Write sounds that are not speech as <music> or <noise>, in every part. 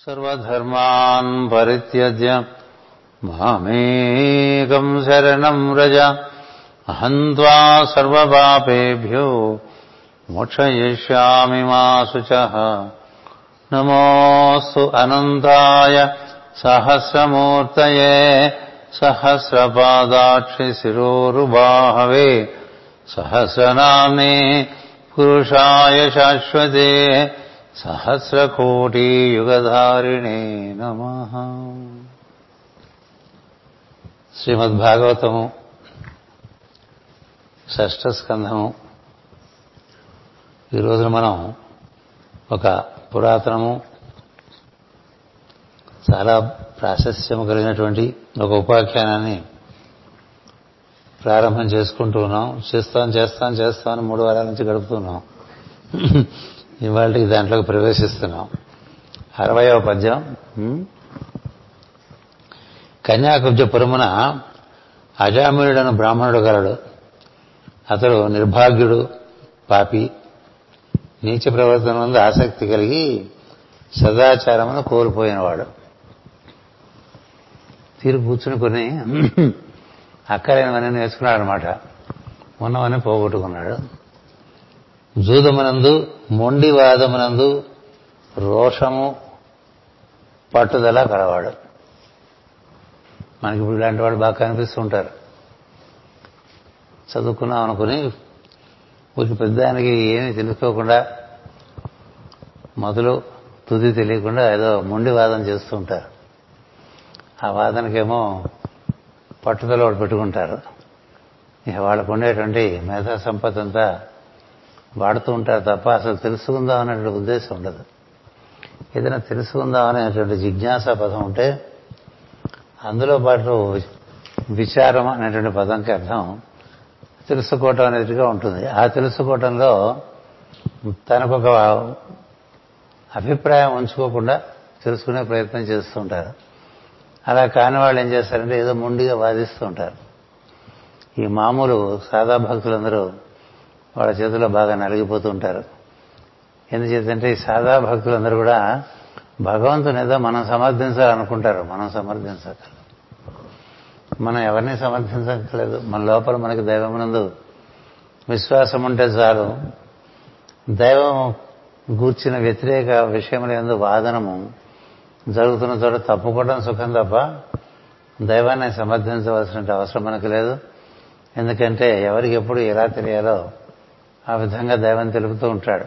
सर्वधर्मान् परित्यज्य मामेकम् शरणम् व्रज। अहम् त्वा सर्वपापेभ्यो मोक्षयिष्यामि मा शुचः। नमोऽस्तु अनन्ताय सहस्रमूर्तये सहस्रपादाक्षिशिरोरुबाहवे सहस्रनाम्ने पुरुषाय शाश्वते సహస్రకోటి యుగధారిణే నమ. శ్రీమద్భాగవతము షష్ఠ స్కంధము ఈ రోజున మనం ఒక పురాతనము చాలా ప్రాశస్యము కలిగినటువంటి ఒక ఉపాఖ్యానాన్ని ప్రారంభం చేసుకుంటూ ఉన్నాం. చేస్తాం చేస్తాం చేస్తాం మూడు వారాల నుంచి గడుపుతున్నాం ఇవాళకి దాంట్లోకి ప్రవేశిస్తున్నాం. అరవయవ పద్యం. కన్యాకుబ్జ పురమున అజామినుడను బ్రాహ్మణుడు గలడు. అతడు నిర్భాగ్యుడు పాపి. నీచ ప్రవర్తన ముందు ఆసక్తి కలిగి సదాచారమును కోల్పోయినవాడు. తీరు కూర్చుని కొన్ని అక్కలేనివన్నీ నేర్చుకున్నాడు అనమాట ఉన్నవన్నీ పోగొట్టుకున్నాడు. జూదమునందు మొండివాదమునందు రోషము పట్టుదల కలవాడు. మనకి ఇప్పుడు ఇలాంటి వాళ్ళు బాగా కనిపిస్తుంటారు. చదువుకున్నాం అనుకుని ఊరికి పెద్దానికి ఏమీ తెలుసుకోకుండా మొదలు తుది తెలియకుండా ఏదో మొండి వాదన చేస్తూ ఉంటారు ఆ వాదనకేమో పట్టుదల వాళ్ళు పెట్టుకుంటారు. ఇక వాళ్ళకు ఉండేటువంటి మేధా సంపద అంతా వాడుతూ ఉంటారు తప్ప అసలు తెలుసుకుందాం అనేటువంటి ఉద్దేశం ఉండదు. ఏదైనా తెలుసుకుందాం అనేటువంటి జిజ్ఞాస పదం ఉంటే అందులో పాటు విచారం అనేటువంటి పదంకి అర్థం తెలుసుకోవటం అనేదిగా ఉంటుంది. ఆ తెలుసుకోవటంలో తనకొక అభిప్రాయం ఉంచుకోకుండా తెలుసుకునే ప్రయత్నం చేస్తూ ఉంటారు. అలా కాని వాళ్ళు ఏం చేస్తారంటే ఏదో మొండిగా వాదిస్తూ ఉంటారు. ఈ మామూలు సాదా భక్తులందరూ వాళ్ళ చేతిలో బాగా నలిగిపోతూ ఉంటారు. ఎందుచేతంటే ఈ సాదా భక్తులందరూ కూడా భగవంతుని ఏదో మనం సమర్థించాలనుకుంటారు. మనం సమర్థించగలం మనం ఎవరిని సమర్థించక్కర్లేదు. మన లోపల మనకి దైవమునందు విశ్వాసం ఉంటే చాలు. దైవం గూర్చిన వ్యతిరేక విషయముల ఎందు వాదనము జరుగుతున్న చోట తప్పుకోవడం సుఖం తప్ప దైవాన్ని సమర్థించవలసిన అవసరం మనకు లేదు. ఎందుకంటే ఎవరికి ఎప్పుడు ఎలా తెలియాలో ఆ విధంగా దైవం తెలుపుతూ ఉంటాడు.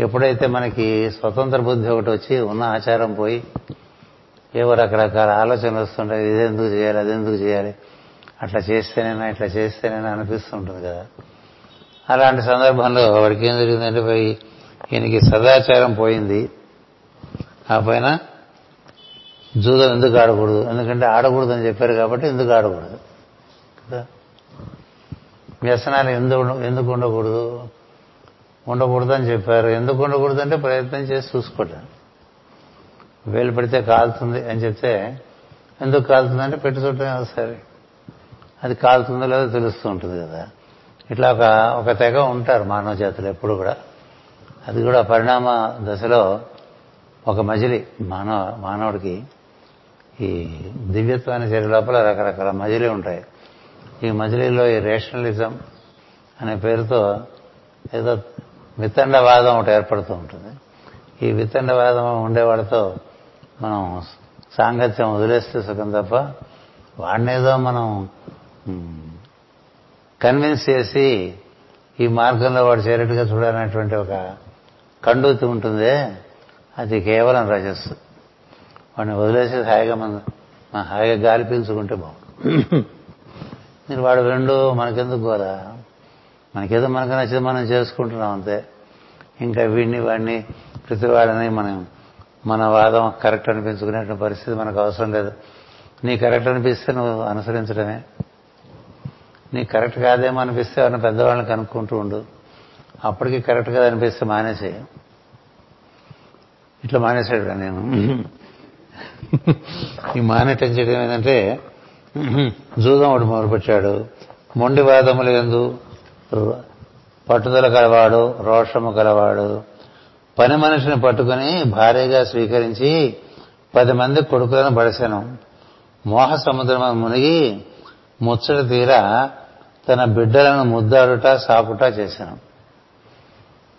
ఎప్పుడైతే మనకి స్వతంత్ర బుద్ధి ఒకటి వచ్చి ఉన్న ఆచారం పోయి ఏవో రకరకాల ఆలోచనలు వస్తుంటాయి. ఇదెందుకు చేయాలి అదెందుకు చేయాలి? అట్లా చేస్తేనైనా ఇట్లా చేస్తేనైనా అనిపిస్తుంటుంది కదా. అలాంటి సందర్భంలో వాడికి ఏం జరిగిందంటే పోయి ఈయనకి సదాచారం పోయింది. ఆ పైన జూదం ఎందుకు ఆడకూడదు? ఎందుకంటే ఆడకూడదు అని చెప్పారు కాబట్టి ఎందుకు ఆడకూడదు? కదా? వ్యసనాలు ఎందుకు ఎందుకు ఉండకూడదు? ఉండకూడదు అని చెప్పారు. ఎందుకు ఉండకూడదు అంటే ప్రయత్నం చేసి చూసుకోవటం వేలు పెడితే కాలుతుంది అని చెప్తే ఎందుకు కాలుతుందంటే పెట్టి చూడటం సరే అది కాలుతుందో లేదో తెలుస్తూ ఉంటుంది కదా. ఇట్లా ఒక ఒక తెగ ఉంటారు మానవ జాతులు ఎప్పుడు కూడా. అది కూడా పరిణామ దశలో ఒక మజిలి మానవ మానవుడికి ఈ దివ్యత్వాన్ని చేరే లోపల రకరకాల మజిలీ ఉంటాయి. ఈ మజిలీలో ఈ రేషనలిజం అనే పేరుతో ఏదో వితండవాదం ఒకటి ఏర్పడుతూ ఉంటుంది. ఈ వితండవాదం ఉండేవాడితో మనం సాంగత్యం వదిలేస్తే సుఖం తప్ప వాడినేదో మనం కన్విన్స్ చేసి ఈ మార్గంలో వాడు చేరేట్టుగా చూడాలనేటువంటి ఒక కండూతి ఉంటుందే అది కేవలం రజస్సు. వాడిని వదిలేసి హాయిగా మన హాయిగా గాలి పీల్చుకుంటే బాగుంటుంది. <laughs> మీరు వాడు రెండు మనకెందుకు గోరా మనకేదో మనకు నచ్చింది మనం చేసుకుంటున్నాం అంతే. ఇంకా వీడిని వాడిని ప్రతివాడిని మనం మన వాదం కరెక్ట్ అనిపించుకునేటువంటి పరిస్థితి మనకు అవసరం లేదు. నీ కరెక్ట్ అనిపిస్తే నువ్వు అనుసరించడమే. నీ కరెక్ట్ కాదేమో అనిపిస్తే ఎవరిని పెద్దవాళ్ళని కనుక్కుంటూ ఉండు. అప్పటికి కరెక్ట్ కదా అనిపిస్తే మానేసే ఇట్లా మానేసాడు నేను. ఈ మానేటం చేయడం ఏంటంటే జూదం ఒకటి మొదలుపెట్టాడు మొండి వాదములు ఎందు పట్టుదల కలవాడు రోషము కలవాడు పని మనిషిని పట్టుకుని భారీగా స్వీకరించి పది మంది కొడుకులను బడిశాను మోహ సముద్రం మునిగి ముచ్చట తీరా తన బిడ్డలను ముద్దాడుట సాపుట చేశాను.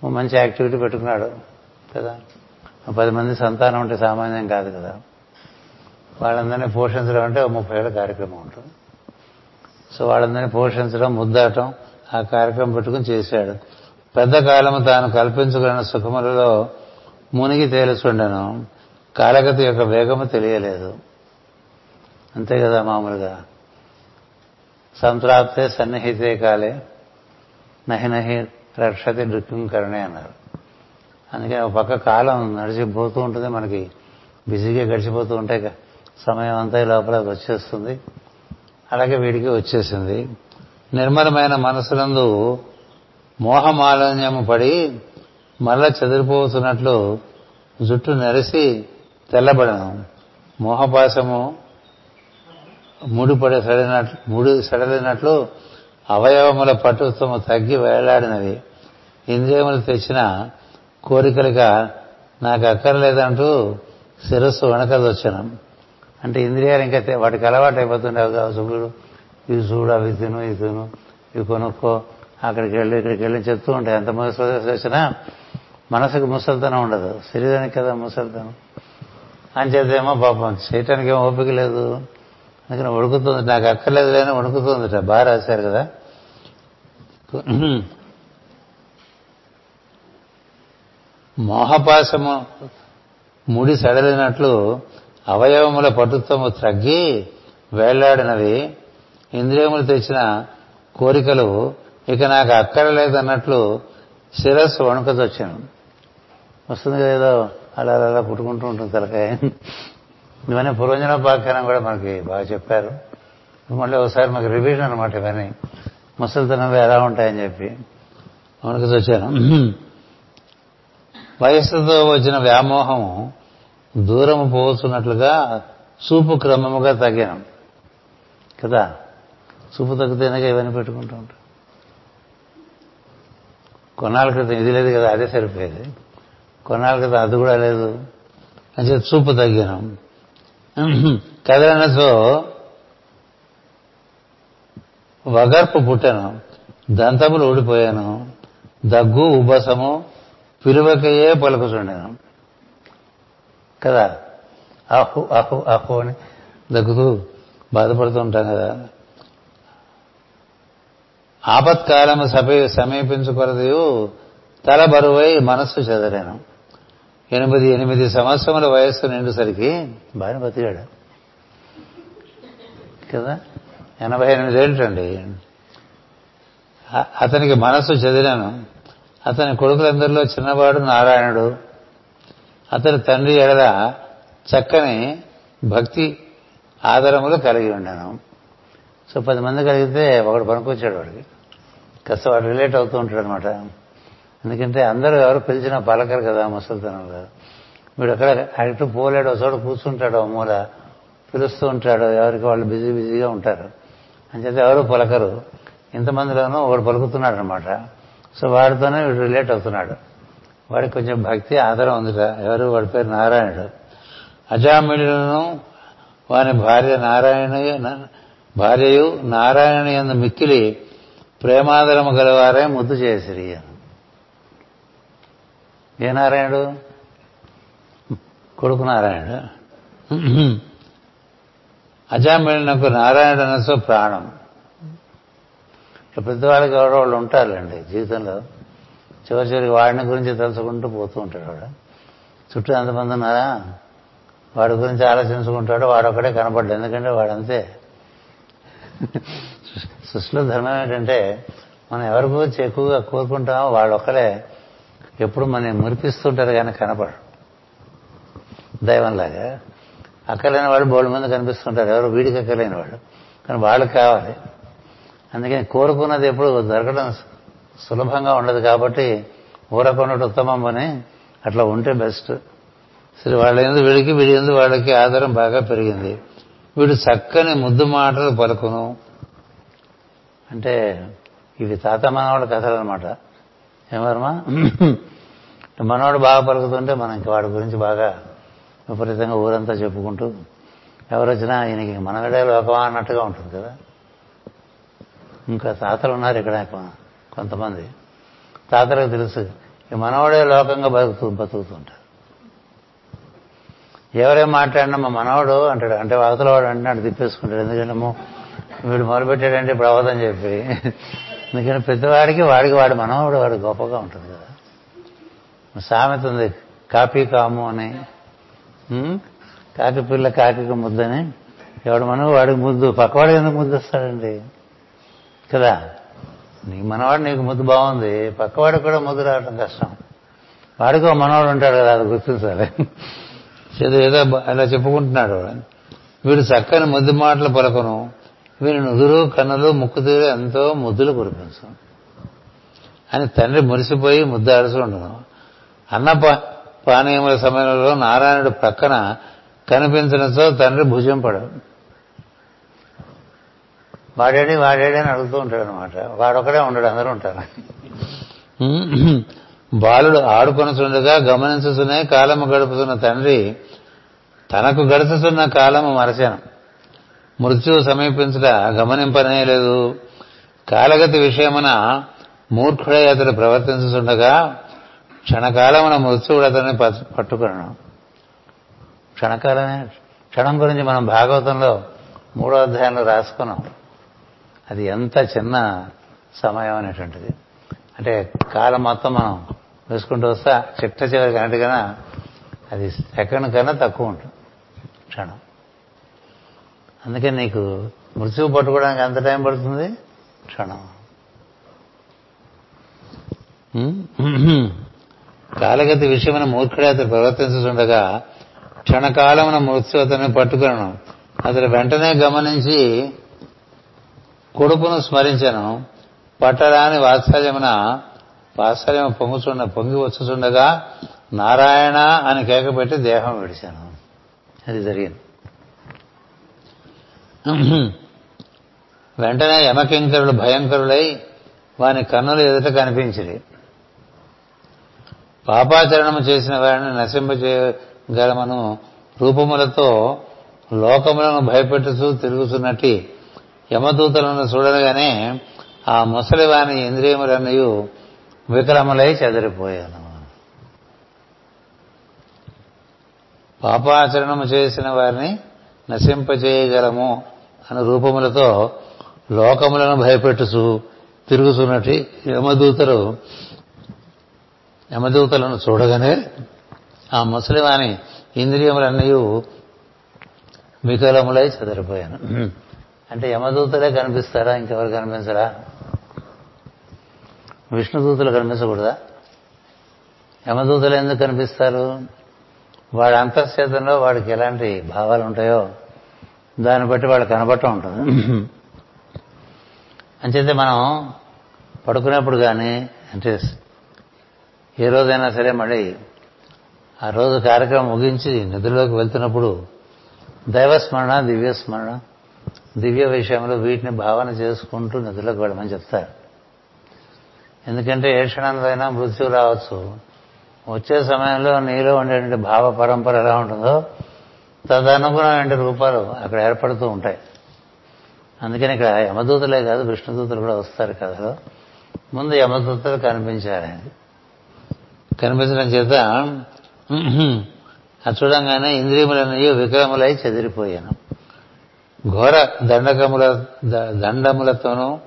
మంచి యాక్టివిటీ పెట్టుకున్నాడు కదా. పది మంది సంతానం అంటే సామాన్యం కాదు కదా. వాళ్ళందరినీ పోషించడం అంటే ఒక ముప్పై ఏళ్ళ కార్యక్రమం ఉంటుంది. సో వాళ్ళందరినీ పోషించడం ముద్దాటం ఆ కార్యక్రమం పెట్టుకుని చేశాడు. పెద్ద కాలము తాను కల్పించుకున్న సుఖములలో మునిగి తేలుచుండెను కాలగతి యొక్క వేగము తెలియలేదు. అంతే కదా మామూలుగా. సంప్రాప్తే సన్నిహితే కాలే నహి నహి రక్షతి నృత్యం కరణే అన్నారు. అందుకే ఒక పక్క కాలం నడిచిపోతూ ఉంటుంది మనకి బిజీగా గడిచిపోతూ ఉంటే సమయం అంతా లోపల వచ్చేస్తుంది. అలాగే వీడికి వచ్చేసింది. నిర్మలమైన మనసులందు మోహమాలిన్యము పడి మరల చెదిరిపోతున్నట్లు జుట్టు నెరిసి తెల్లబడను. మోహపాశము ముడిపడి సడినట్లు ముడి సడలినట్లు అవయవముల పటుత్వము తగ్గి వేలాడినవి. ఇంద్రియములు తెచ్చిన కోరికలుగా నాకు అక్కర్లేదంటూ శిరస్సు వణకదొచ్చను అంటే ఇంద్రియాలు ఇంకా వాటికి అలవాటు అయిపోతుండేవి కావు. సుఖుడు ఇవి చూడు అవి తిను ఇవి తిను ఇవి కొనుక్కో అక్కడికి వెళ్ళి ఇక్కడికి వెళ్ళి చెప్తూ ఉంటాయి. ఎంత ముసలి వచ్చినా మనసుకు ముసలితనం ఉండదు. శరీరానికి కదా ముసలితనం. అంచేతేమో పాపం చేయటానికి ఏమో ఓపిక లేదు. అందుకని ఉడుకుతుంది నాకు అక్కర్లేదు లేని ఉడుకుతుందిట బాగా రాశారు కదా. మోహపాశము ముడి సడలినట్లు అవయవముల పటుత్వము తగ్గి వేళ్ళాడినవి ఇంద్రియములు తెచ్చిన కోరికలు ఇక నాకు అక్కరలేదన్నట్లు శిరస్సు వణుకతొచ్చాను. వస్తుంది ఏదో అలా అలా అలా పుట్టుకుంటూ ఉంటుంది తలకాయ. ఇవన్నీ పురోజనోపాఖ్యానం కూడా మనకి బాగా చెప్పారు. మళ్ళీ ఒకసారి మాకు రివిజన్ అనమాట ఇవన్నీ. ముసలితనంలో ఎలా ఉంటాయని చెప్పి. వణుకతొచ్చాను. వయస్సుతో వచ్చిన వ్యామోహము దూరము పోతున్నట్లుగా చూపు క్రమముగా తగ్గాను కదా? చూపు తగ్గితేనే ఇవన్నీ పెట్టుకుంటూ ఉంటాం. కొన్నాళ్ళ క్రితం ఇది లేదు కదా అదే సరిపోయేది. కొన్నాళ్ళ క్రితం అది కూడా లేదు. అంటే చూపు తగ్గాను కదలనతో వగర్పు పుట్టాను. దంతములు ఊడిపోయాను. దగ్గు ఉబ్బసము పిలువకయే పలుకుచుండాను కదా? అహు అహు అహు అని దగ్గుతూ బాధపడుతూ ఉంటాం కదా? ఆపత్కాలము సమీ సమీపించుకొరదయు తల బరువై మనస్సు చెదరాను. ఎనిమిది ఎనిమిది సంవత్సరముల వయస్సు నిండుసరికి బాగా బతికాడు. కదా? ఎనభై ఎనిమిది ఏంటండి? అతనికి మనస్సు చెదిరాను. అతని కొడుకులందరిలో చిన్నవాడు నారాయణుడు. అతని తండ్రి ఎడల చక్కని భక్తి ఆదరములు కలిగి ఉన్నాను సో పది మంది కలిగితే ఒకడు పనికొచ్చాడు వాడికి. కాస్త వాడు రిలేట్ అవుతూ ఉంటాడు అనమాట ఎందుకంటే అందరూ ఎవరు పిలిచినా పలకరు కదా ముసలితనంలో. వీడు అక్కడ అటు పోలేడు చోట కూర్చుంటాడు మూల పిలుస్తూ ఉంటాడు ఎవరికి వాళ్ళు బిజీ బిజీగా ఉంటారు. అంచేత ఎవరు పలకరు. ఇంతమందిలోనూ ఒకడు పలుకుతున్నాడు అనమాట సో వాడితోనే వీడు రిలేట్ అవుతున్నాడు. వాడికి కొంచెం భక్తి ఆదరం ఉందిట ఎవరు? వాడి పేరు నారాయణుడు. అజామిళులను వాని భార్య నారాయణ భార్యయు నారాయణ ఎందు మిక్కిలి ప్రేమాదరము గలవారే ముద్దు చేసిరి ఏ నారాయణుడు? కొడుకు నారాయణుడు. అజామిళినకు నారాయణుడు అనసో ప్రాణం. పెద్దవాళ్ళకి ఎవరో వాళ్ళు ఉంటారులేండి జీవితంలో. చివరి చివరికి వాడిని గురించి తలుచుకుంటూ పోతూ ఉంటాడు వాడు. చుట్టూ ఎంతమంది ఉన్నారా వాడి గురించి ఆలోచించుకుంటాడు వాడొక్కడే కనపడ్డాడు ఎందుకంటే వాడంతే. సృష్టిలో ధర్మం ఏంటంటే మనం ఎవరి గురించి ఎక్కువగా కోరుకుంటామో వాళ్ళొక్కరే ఎప్పుడు మనం మురిపిస్తుంటారు కానీ కనపడు దైవంలాగా. అక్కలేని వాళ్ళు బోళ్ళ మంది కనిపిస్తుంటారు. ఎవరు వీడికి అక్కలేని వాళ్ళు. కానీ వాళ్ళకి కావాలి. అందుకని కోరుకున్నది ఎప్పుడు దొరకడం సులభంగా ఉండదు కాబట్టి ఊరకొన్నట్టు ఉత్తమం అని అట్లా ఉంటే బెస్ట్ సరే వాళ్ళ ఎందు వీడికి వీడి ఎందు వాళ్ళకి ఆధారం బాగా పెరిగింది. వీడు చక్కని ముద్దు మాటలు పలుకును. అంటే ఇవి తాత మనవాడు కథలు అనమాట ఏమర్మా <clears throat> మనవాడు బాగా పలుకుతుంటే మనం ఇంక వాడి గురించి బాగా విపరీతంగా ఊరంతా చెప్పుకుంటూ ఎవరు వచ్చినా ఈయనకి మనగడే లోకమా అన్నట్టుగా ఉంటుంది కదా. ఇంకా తాతలు ఉన్నారు ఇక్కడ కొంతమంది. తాతలకు తెలుసు ఈ మనవడే లోకంగా బతుకుతూ బతుకుతుంటారు ఎవరేం మాట్లాడినా మా మనవడు అంటాడు. అంటే అవతల వాడు అంటున్నాడు తిప్పేసుకుంటాడు. ఎందుకంటే వీడు మొదలుపెట్టాడంటే ఇప్పుడు అవదని చెప్పి. ఎందుకంటే ప్రతివాడికి వాడికి వాడి మనవడు వాడు గొప్పగా ఉంటుంది కదా. సామెత ఉంది కాపీ కాము అని. కాకి పిల్ల కాకి ముద్దని. ఎవడు మనవు వాడికి ముద్దు. పక్కవాడికి ఎందుకు ముద్దు వస్తాడండి కదా? నీ మనవాడు నీకు ముద్దు బాగుంది. పక్కవాడికి కూడా ముద్దు రావడం కష్టం. వాడికి ఒక మనవాడు ఉంటాడు కదా అది గుర్తించాలి. ఏదో ఏదో అలా చెప్పుకుంటున్నాడు. వీడు చక్కని ముద్దు మాటలు పలకను. వీడి నుదురు కన్నులు ముక్కు తీరు ఎంతో ముద్దులు కురిపించు. అని తండ్రి మురిసిపోయి ముద్దు ఉండను. అన్న పానీయముల సమయంలో నారాయణుడు ప్రక్కన కనిపించడంతో తండ్రి భుజం పడడు వాడేడి వాడేడి అని అడుగుతూ ఉంటాడు అనమాట వాడొక్కడే ఉండడు అందరూ ఉంటారు. <laughs> బాలుడు ఆడుకొనుచుండగా చూడగా గమనించుతూనే కాలము గడుపుతున్న తండ్రి తనకు గడుపుతున్న కాలము మరచాను. మృత్యువు సమీపించట గమనింపనే లేదు. కాలగతి విషయమున మూర్ఖుడై అతడు ప్రవర్తించుతుండగా క్షణకాలమున మృత్యువుడు అతన్ని పట్- పట్టుకున్నాను క్షణకాలమే. క్షణం గురించి మనం భాగవతంలో మూడో అధ్యాయంలో రాసుకున్నాం. అది ఎంత చిన్న సమయం అనేటువంటిది. అంటే కాలం మొత్తం మనం వేసుకుంటూ వస్తా చిట్ట చివరికి కన్నా అది సెకండ్ కన్నా తక్కువ ఉంటుంది క్షణం. అందుకే నీకు మృత్యువు పట్టుకోవడానికి ఎంత టైం పడుతుంది? క్షణం. కాలగతి విషయమైన మూర్ఖుడే అతను ప్రవర్తించుండగా క్షణకాలమున మృత్యు అతన్ని పట్టుకున్నాను అతడు వెంటనే గమనించి కొడుకును స్మరించను. పట్టరాని వాత్సల్యమున వాత్సల్యం పొంగుచుండ పొంగి వచ్చుచుండగా నారాయణ అని కేకపెట్టి దేహం విడిచాను. అది జరిగింది. వెంటనే యమకింకరులు భయంకరులై వాని కన్నులు ఎదుట కనిపించింది పాపాచరణము చేసిన వారిని నశింపజేయగలమను రూపములతో లోకములను భయపెట్టుతూ తిరుగుతున్నట్టి యమదూతలను చూడగానే ఆ ముసలివాని ఇంద్రియములన్నీ వికలములై చెదిరిపోయాను. పాపాచరణము చేసిన వారిని నశింపజేయగలము అని రూపములతో లోకములను భయపెట్టుచు తిరుగుతున్నట్టు యమదూతలు యమదూతలను చూడగానే ఆ ముసలివాని ఇంద్రియములన్నీ వికలములై చెదిరిపోయాను. అంటే యమదూతలే కనిపిస్తారా? ఇంకెవరు కనిపించరా? విష్ణుదూతలు కనిపించకూడదా? యమదూతలు ఎందుకు కనిపిస్తారు? వాడి అంతర్చేతంలో వాడికి ఎలాంటి భావాలు ఉంటాయో దాన్ని బట్టి వాళ్ళు కనబడటం ఉంటుంది. అంచేతే మనం పడుకునేప్పుడు కానీ అంటే ఏ రోజైనా సరే మళ్ళీ ఆ రోజు కార్యక్రమం ముగించి నిధుల్లోకి వెళ్తున్నప్పుడు దైవస్మరణ దివ్యస్మరణ దివ్య విషయంలో వీటిని భావన చేసుకుంటూ నిధులకు వెళ్ళమని చెప్తారు. ఎందుకంటే ఏ క్షణంలోనైనా మృత్యువు రావచ్చు. వచ్చే సమయంలో నీలో ఉండేటువంటి భావ పరంపర ఎలా ఉంటుందో తదనుగుణమైన రూపాలు అక్కడ ఏర్పడుతూ ఉంటాయి. అందుకని ఇక్కడ యమదూతలే కాదు విష్ణుదూతలు కూడా వస్తారు కథలో. ముందు యమదూతలు కనిపించారు కనిపించడం చేత <clears throat> అది చూడంగానే ఇంద్రియములన్నీ విక్రములై చెదిరిపోయాను. ఘోర దండకముల ద- దండములతోనూ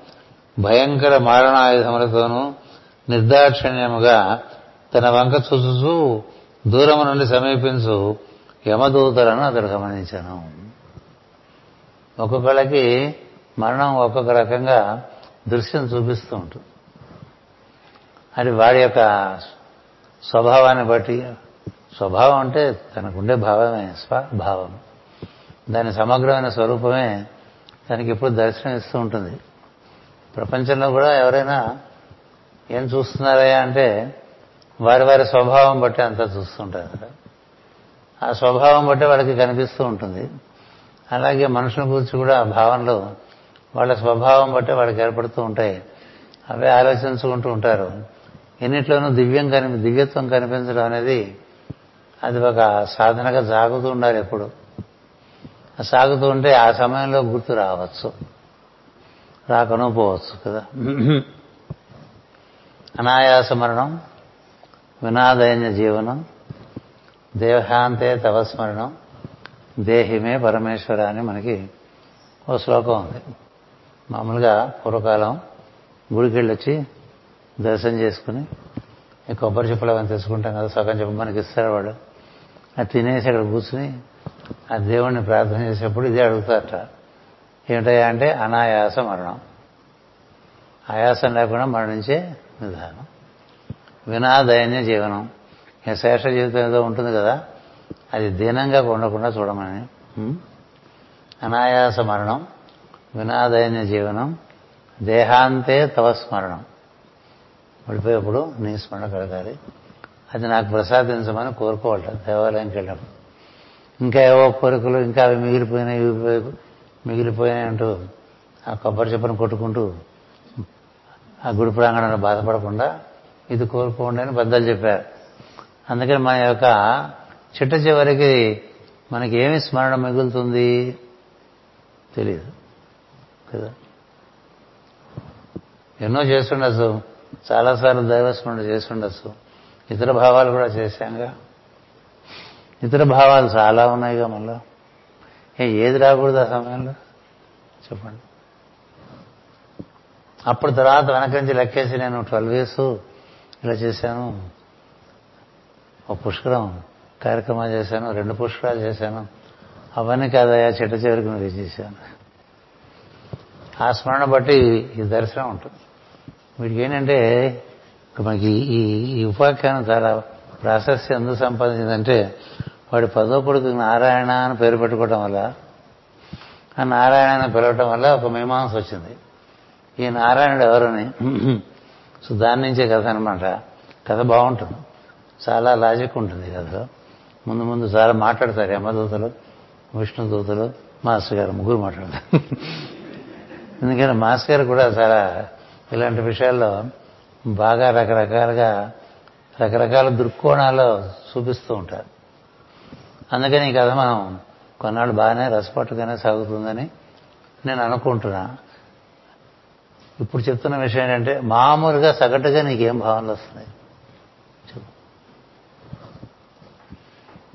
భయంకర మారణాయుధములతోనూ నిర్దాక్షిణ్యముగా తన వంక చూచుచూ దూరము నుండి సమీపించు యమదూతలను అతడు గమనించాను. ఒక్కొక్కళ్ళకి మరణం ఒక్కొక్క రకంగా దృశ్యం చూపిస్తూ ఉంటుంది. అది వాడి యొక్క స్వభావాన్ని బట్టి స్వభావం అంటే తనకుండే భావమే స్వభావం దాని సమగ్రమైన స్వరూపమే దానికి ఎప్పుడు దర్శనం ఇస్తూ ఉంటుంది. ప్రపంచంలో కూడా ఎవరైనా ఏం చూస్తున్నారయ్యా అంటే వారి వారి స్వభావం బట్టి అంతా చూస్తుంటారు కదా. ఆ స్వభావం బట్టి వాళ్ళకి కనిపిస్తూ ఉంటుంది. అలాగే మనుషుల గురించి కూడా ఆ భావనలు వాళ్ళ స్వభావం బట్టి వాళ్ళకి ఏర్పడుతూ ఉంటాయి. అవే ఆలోచించుకుంటూ ఉంటారు. ఎన్నిట్లోనూ దివ్యం కనిపి దివ్యత్వం కనిపించడం అనేది అది ఒక సాధనగా సాగుతూ ఉండాలి ఎప్పుడు. సాగుతూ ఉంటే ఆ సమయంలో గుర్తు రావచ్చు. రాకను పోవచ్చు కదా. అనాయాస మరణం వినాదైన జీవనం దేహాంతే తవస్మరణం దేహిమే పరమేశ్వర అని మనకి ఓ శ్లోకం ఉంది. మామూలుగా పూర్వకాలం గుడికి వెళ్ళొచ్చి దర్శనం చేసుకుని ఈ కొబ్బరి చెప్పులు అవన్నీ తెచ్చుకుంటాం కదా సగం చెప్పు మనకి ఇస్తారు వాడు అది తినేసి అక్కడ కూర్చుని ఆ దేవుణ్ణి ప్రార్థన చేసేప్పుడు ఇదే అడుగుతారట. ఏమిటయ్యా అంటే అనాయాస మరణం. ఆయాసం లేకుండా మరణించే విధానం. వినాదైన్య జీవనం. ఇక శేష జీవితం ఏదో ఉంటుంది కదా అది దీనంగా ఉండకుండా చూడమని. అనాయాస మరణం వినాదైన్య జీవనం దేహాంతే తవ స్మరణం. పడిపోయేప్పుడు నీ స్మరణ కలగాలి. అది నాకు ప్రసాదించమని కోరుకోవాలి దేవాలయంకి వెళ్ళినప్పుడు. ఇంకా ఏవో కోరికలు ఇంకా అవి మిగిలిపోయినాయి మిగిలిపోయినాయి అంటూ ఆ కొబ్బరి చెప్పను కొట్టుకుంటూ ఆ గుడి ప్రాంగణంలో బాధపడకుండా ఇది కోరుకోండి అని పెద్దలు చెప్పారు. అందుకని మన యొక్క చిట్ట చివరికి మనకి ఏమి స్మరణ మిగులుతుంది? తెలియదు కదా? ఎన్నో చేస్తుండొచ్చు. చాలాసార్లు దైవస్మరణ చేస్తుండొచ్చు. ఇతర భావాలు కూడా చేశాంగా. ఇతర భావాలు చాలా ఉన్నాయిగా మనలో. ఏది రాకూడదు ఆ సమయంలో? చెప్పండి. అప్పుడు తర్వాత వెనక నుంచి లెక్కేసి నేను ట్వెల్వ్ ఇయర్స్ ఇలా చేశాను. ఒక పుష్కరం. కార్యక్రమాలు చేశాను. రెండు పుష్కరాలు చేశాను. అవన్నీ కాదయా చెట్టు చివరికి నువ్వు చేశాను ఆ స్మరణ బట్టి ఈ దర్శనం ఉంటుంది. వీడికి ఏంటంటే మనకి ఈ ఈ ఉపాఖ్యానం చాలా ప్రాశస్తి ఎందుకు సంపాదించిందంటే వాడి పదో కొడుకు నారాయణ అని పేరు పెట్టుకోవటం వల్ల ఆ నారాయణ అని పిలవటం వల్ల ఒక మీమాంస వచ్చింది. ఈ నారాయణుడు ఎవరని? సో దాని నుంచే కథ అనమాట కథ బాగుంటుంది. చాలా లాజిక్ ఉంటుంది కథలో ముందు ముందు చాలా మాట్లాడతారు యమదూతలు విష్ణుదూతలు మాస్టర్ గారు ముగ్గురు మాట్లాడతారు. ఎందుకంటే మాస్టర్ గారు కూడా చాలా ఇలాంటి విషయాల్లో బాగా రకరకాలుగా రకరకాల దృక్కోణాల్లో చూపిస్తూ ఉంటారు. అందుకని ఈ కథ మనం కొన్నాళ్ళు బాగానే రసపట్టుగానే సాగుతుందని నేను అనుకుంటున్నా. ఇప్పుడు చెప్తున్న విషయం ఏంటంటే మామూలుగా సగటుగా నీకేం భావనలు వస్తున్నాయి?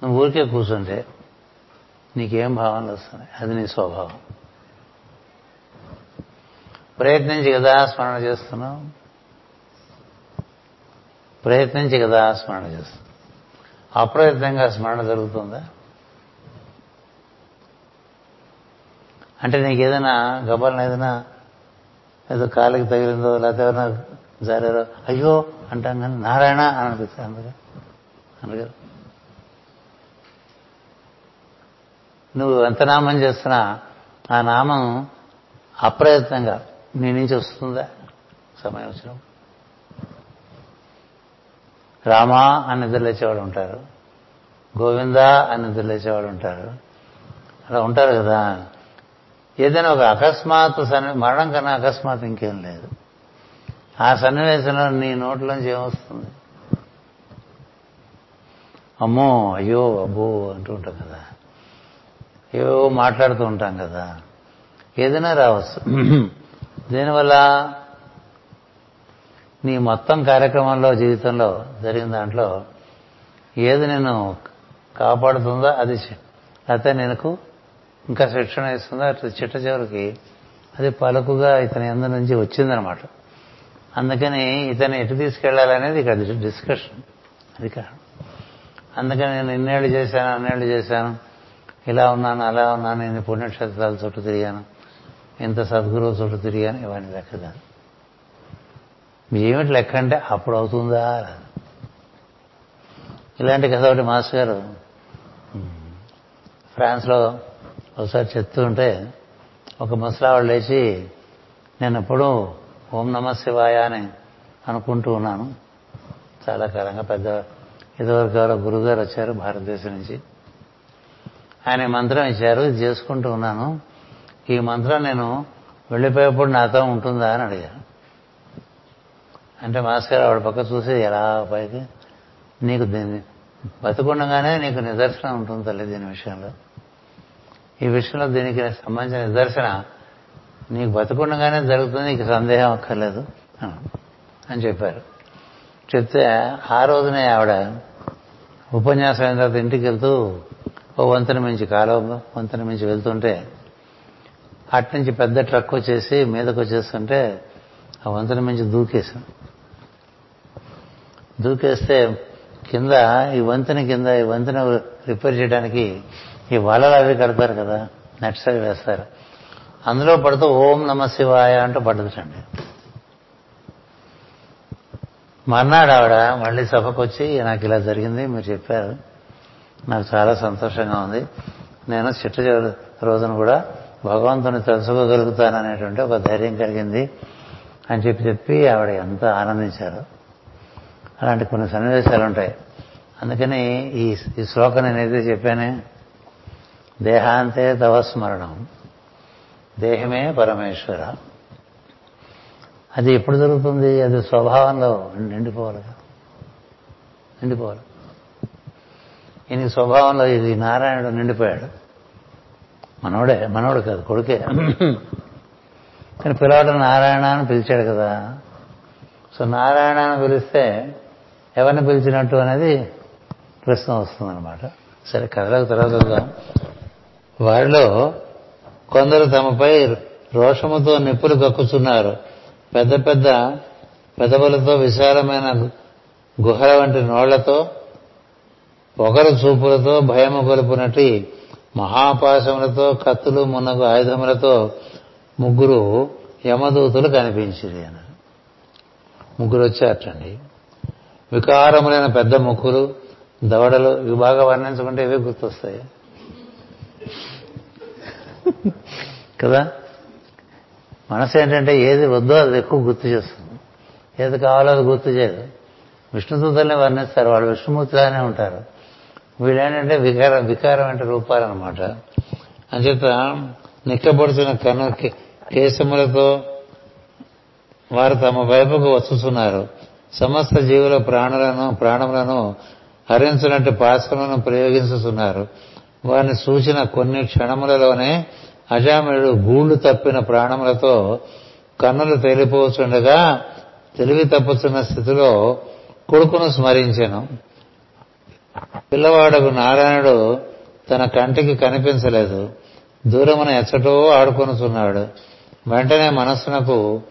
నువ్వు ఊరికే కూర్చుంటే నీకేం భావనలు వస్తున్నాయి? అది నీ స్వభావం. ప్రయత్నించి కదా స్మరణ చేస్తున్నావు? ప్రయత్నించి కదా స్మరణ చేస్తున్నావు? అప్రయత్నంగా స్మరణ జరుగుతుందా? అంటే నీకు ఏదైనా గబాలను ఏదైనా ఏదో కాలికి తగిలిందో లేకపోతే ఏమైనా జారారో అయ్యో అంటాం కానీ నారాయణ అని అనిపిస్తుంది అందుకే. అందుకే. నువ్వు ఎంత నామం చేస్తున్నా ఆ నామం అప్రయత్నంగా నీ నుంచి వస్తుందా? సమయం వచ్చినప్పుడు. రామా అని నిద్రలేచేవాడు ఉంటారు. గోవిందా అని నిద్రలేచేవాడు ఉంటారు. అలా ఉంటారు కదా. ఏదైనా ఒక అకస్మాత్ సన్ని మరణం కన్నా అకస్మాత్ ఇంకేం లేదు. ఆ సన్నివేశంలో నీ నోట్లోంచి ఏమొస్తుంది? అమ్మో అయ్యో అబ్బో అంటూ ఉంటాం కదా. ఏవో మాట్లాడుతూ ఉంటాం కదా. ఏదైనా రావచ్చు. <clears throat> దీనివల్ల నీ మొత్తం కార్యక్రమంలో జీవితంలో జరిగిన దాంట్లో ఏది నేను కాపాడుతుందో అది లేకపోతే నేను ఇంకా శిక్షణ ఇస్తుందో అట్లా చిట్ట చివరికి అది పలుకుగా ఇతని ఎందు నుంచి వచ్చిందనమాట అందుకని ఇతను ఎటు తీసుకెళ్ళాలనేది ఇక్కడ డిస్కషన్. అది కాదు. అందుకని నేను ఇన్నేళ్ళు చేశాను అన్నేళ్ళు చేశాను. ఇలా ఉన్నాను అలా ఉన్నాను ఇన్ని పుణ్యక్షేత్రాల చుట్టూ తిరిగాను. ఇంత సద్గురువు చుట్టూ తిరిగాను ఇవన్నీ లెక్క కాదు. ఏమిటి లెక్క అంటే అప్పుడు అవుతుందా? ఇలాంటి కథ ఒకటి మాస్టర్ గారు ఫ్రాన్స్లో ఒకసారి చెప్తూ ఉంటే ఒక ముసలావాడు లేచి నేను ఎప్పుడూ ఓం నమ శివాయ అని అనుకుంటూ ఉన్నాను. చాలా కాలంగా పెద్ద ఇదివరకు ఎవరో గురుగారు వచ్చారు భారతదేశం నుంచి. ఆయన మంత్రం ఇచ్చారు ఇది చేసుకుంటూ ఉన్నాను. ఈ మంత్రం నేను వెళ్ళిపోయేప్పుడు నాతో ఉంటుందా అని అడిగాను అంటే మాస్టర్ ఆవిడ పక్క చూసి ఎలా పైకి? నీకు దీన్ని బతుకుండగానే నీకు నిదర్శనం ఉంటుంది తల్లి దీని విషయంలో. ఈ విషయంలో దీనికి సంబంధించిన నిదర్శన నీకు బతుకుండగానే జరుగుతుంది నీకు సందేహం అక్కర్లేదు అని చెప్పారు. చెప్తే ఆ రోజునే ఆవిడ ఉపన్యాసం అయిన తర్వాత ఇంటికి వెళ్తూ ఓ వంతెన మించి కాలువ వంతెన మించి వెళ్తుంటే అట్నుంచి పెద్ద ట్రక్ వచ్చేసి మీదకు వచ్చేస్తుంటే ఆ వంతెన మించి దూకేశాం. దూకేస్తే కింద ఈ వంతెన కింద ఈ వంతెన రిపేర్ చేయడానికి ఈ వలలు అవి కడతారు కదా నెట్స్ అవి వేస్తారు. అందులో పడుతూ ఓం నమ శివాయ అంటూ పడుతుంటండి మర్నాడు ఆవిడ మళ్ళీ సభకు వచ్చి నాకు ఇలా జరిగింది మీరు చెప్పారు. నాకు చాలా సంతోషంగా ఉంది. నేను చిట్ట రోజున కూడా భగవంతుని తెలుసుకోగలుగుతాననేటువంటి ఒక ధైర్యం కలిగింది అని చెప్పి చెప్పి ఆవిడ ఎంత ఆనందించారు. అలాంటి కొన్ని సన్నివేశాలు ఉంటాయి. అందుకని ఈ ఈ శ్లోకం నేనైతే చెప్పానే దేహాంతే తవస్మరణం దేహమే పరమేశ్వర. అది ఎప్పుడు జరుగుతుంది? అది స్వభావంలో నిండిపోవాలి నిండిపోవాలి. ఈయన స్వభావంలో ఇది నారాయణుడు నిండిపోయాడు. మనోడే మనోడు కాదు కొడుకే. కానీ పిలవడం నారాయణ అని పిలిచాడు కదా. సో నారాయణ అని పిలిస్తే ఎవరిని పిలిచినట్టు అనేది ప్రశ్న వస్తుందన్నమాట. సరే కథలకు తర్వాత వద్దాం. వారిలో కొందరు తమపై రోషముతో నిప్పులు కక్కుతున్నారు పెద్ద పెద్ద పెదవులతో విశాలమైన గుహల వంటి నోళ్ళతో ఒకరు చూపులతో భయము గొలుపునటి మహాపాశములతో కత్తులు మున్నగు ఆయుధములతో ముగ్గురు యమదూతులు కనిపించింది అన్నారు. ముగ్గురు వచ్చారటండి. వికారములైన పెద్ద ముక్కులు దవడలు ఇవి బాగా వర్ణించుకుంటే ఇవే గుర్తొస్తాయి. కదా? మనసు ఏంటంటే ఏది వద్దో అది ఎక్కువ గుర్తు చేస్తుంది. ఏది కావాలో అది గుర్తు చేయదు. విష్ణుదూతల్ని వర్ణిస్తారు. వాళ్ళు విష్ణుమూర్తిలానే ఉంటారు. వీళ్ళేంటంటే వికార అంటే రూపాలన్నమాట. అంచేత నిక్కబడుతున్న కన్ను కేశములతో వారు తమ వైపుకు వస్తున్నారు సమస్త జీవుల ప్రాణులను ప్రాణములను హరించినట్టు పాశములను ప్రయోగించుతున్నారు వారిని సూచిన కొన్ని క్షణములలోనే అజామయుడు గూళ్ళు తప్పిన ప్రాణములతో కన్నులు తేలిపోతుండగా తెలివి తప్పుతున్న స్థితిలో కొడుకును స్మరించాను. పిల్లవాడకు నారాయణుడు తన కంటికి కనిపించలేదు. దూరమున ఎచ్చటో ఆడుకొనుచున్నాడు. వెంటనే మనస్సునకు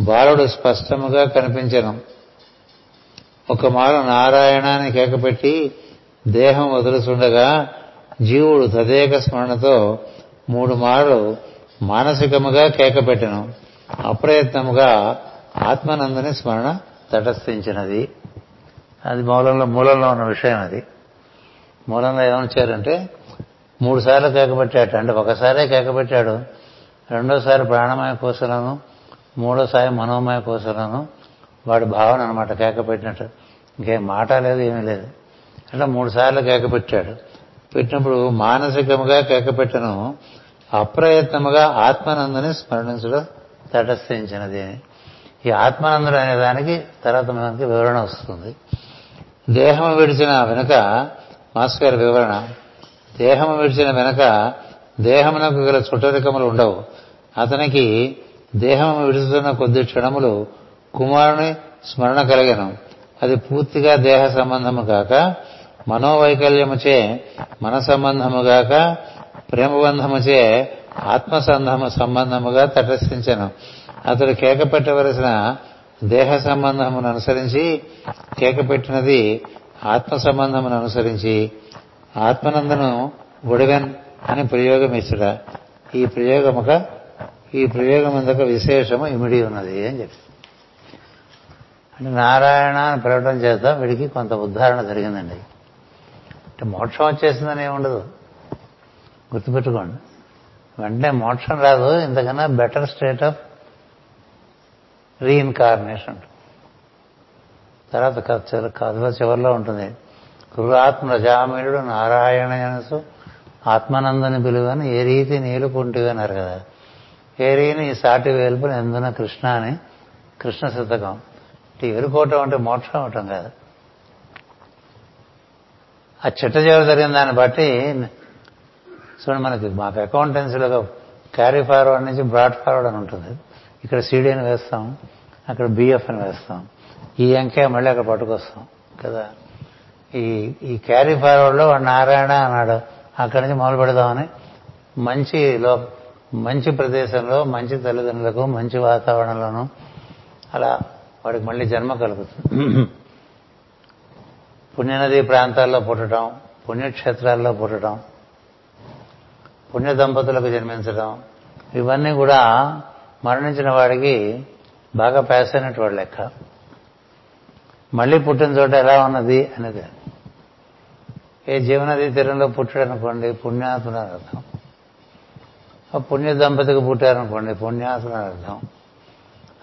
బాలుడు స్పష్టముగా కనిపించను. ఒక మారు నారాయణాన్ని కేకపెట్టి దేహం వదులుతుండగా జీవుడు తదేక స్మరణతో మూడు మార్లు మానసికముగా కేకపెట్టను. అప్రయత్నముగా ఆత్మనందని స్మరణ తటస్థించినది. అది మూలంలో మూలంలో ఉన్న విషయం అది. మూలంలో ఏమనిచ్చారంటే మూడు సార్లు కేకపెట్టాడు అంటే ఒకసారే కేకపెట్టాడు. రెండోసారి ప్రాణమయ కోసలను మూడోసారి మనోమయ కోసలను వాడు భావన అనమాట కేకపెట్టినట్టు. ఇంకేం మాట లేదు ఏమీ లేదు. అంటే మూడు సార్లు కేకపెట్టాడు. పెట్టినప్పుడు మానసికముగా కేకపెట్టను అప్రయత్నముగా ఆత్మానందని స్మరణించడం తటస్థించినది అని. ఈ ఆత్మానందుడు అనే దానికి తర్వాత మనకి వివరణ వస్తుంది. దేహం విడిచిన వెనుక మాస్ గారి వివరణ దేహం విడిచిన వెనుక దేహమునకు గల చుట్టరికములు ఉండవు. అతనికి దేహం విడుస్తున్న కొద్ది క్షణములు కుమారుని స్మరణ కలిగను. అది పూర్తిగా దేహ సంబంధము కాక మనోవైకల్యముచే మన సంబంధము గాక ప్రేమబంధముచే ఆత్మ సంబంధముగా తటస్థించను. అతడు కేక పెట్టవలసిన దేహ సంబంధమును అనుసరించి కేక పెట్టినది ఆత్మ సంబంధమును అనుసరించి ఆత్మనందను ఒడివెన్ అని ప్రయోగం ఇచ్చుట ఈ ప్రయోగముక ఈ ప్రయోగమందక విశేషము ఇమిడి ఉన్నది అని చెప్పి. అంటే నారాయణ అని పిలవడం చేత వీడికి కొంత ఉద్ధారణ జరిగిందండి. అంటే మోక్షం వచ్చేసిందని ఉండదు. గుర్తుపెట్టుకోండి. వెంటనే మోక్షం రాదు ఇంతకన్నా బెటర్ స్టేట్ ఆఫ్ రీఇన్కార్నేషన్ తర్వాత కథలో చివరిలో ఉంటుంది. కురుఆత్మ రజామీయుడు నారాయణసు ఆత్మానందని పిలువని ఏ రీతి నీలుకుంటివి అన్నారు కదా. ఏ రీని ఈ సాటి వేలుపుని ఎందున కృష్ణ అని కృష్ణ శతకం. అంటే ఎరుకోవటం అంటే మోక్షం అవటం కాదు. ఆ చిట్ట చివరి జరిగిన దాన్ని బట్టి చూడండి మనకి మాకు అకౌంటెన్సీలో క్యారీ ఫార్వర్డ్ నుంచి బ్రాడ్ ఫార్వర్డ్ అని ఉంటుంది. ఇక్కడ సీడీ అని వేస్తాం అక్కడ బిఎఫ్ అని వేస్తాం. ఈ అంకే మళ్ళీ అక్కడ పట్టుకొస్తాం కదా? ఈ ఈ క్యారీ ఫార్వర్డ్లో వాడు నారాయణ అన్నాడు అక్కడి నుంచి మొదలు పెడదామని. మంచి లో మంచి ప్రదేశంలో మంచి తల్లిదండ్రులకు మంచి వాతావరణంలోనూ అలా వాడికి మళ్ళీ జన్మ కలుగుతుంది. పుణ్యనది ప్రాంతాల్లో పుట్టడం పుణ్యక్షేత్రాల్లో పుట్టడం పుణ్య దంపతులకు జన్మించడం ఇవన్నీ కూడా మరణించిన వాడికి బాగా ప్యాస్ అయినట్టు వాడు లెక్క. మళ్ళీ పుట్టిన చోట ఎలా ఉన్నది అనేది. ఏ జీవనది తీరంలో పుట్టాడనుకోండి అని అర్థం. ఆ పుణ్య దంపతికి పుట్టారనుకోండి అని అర్థం.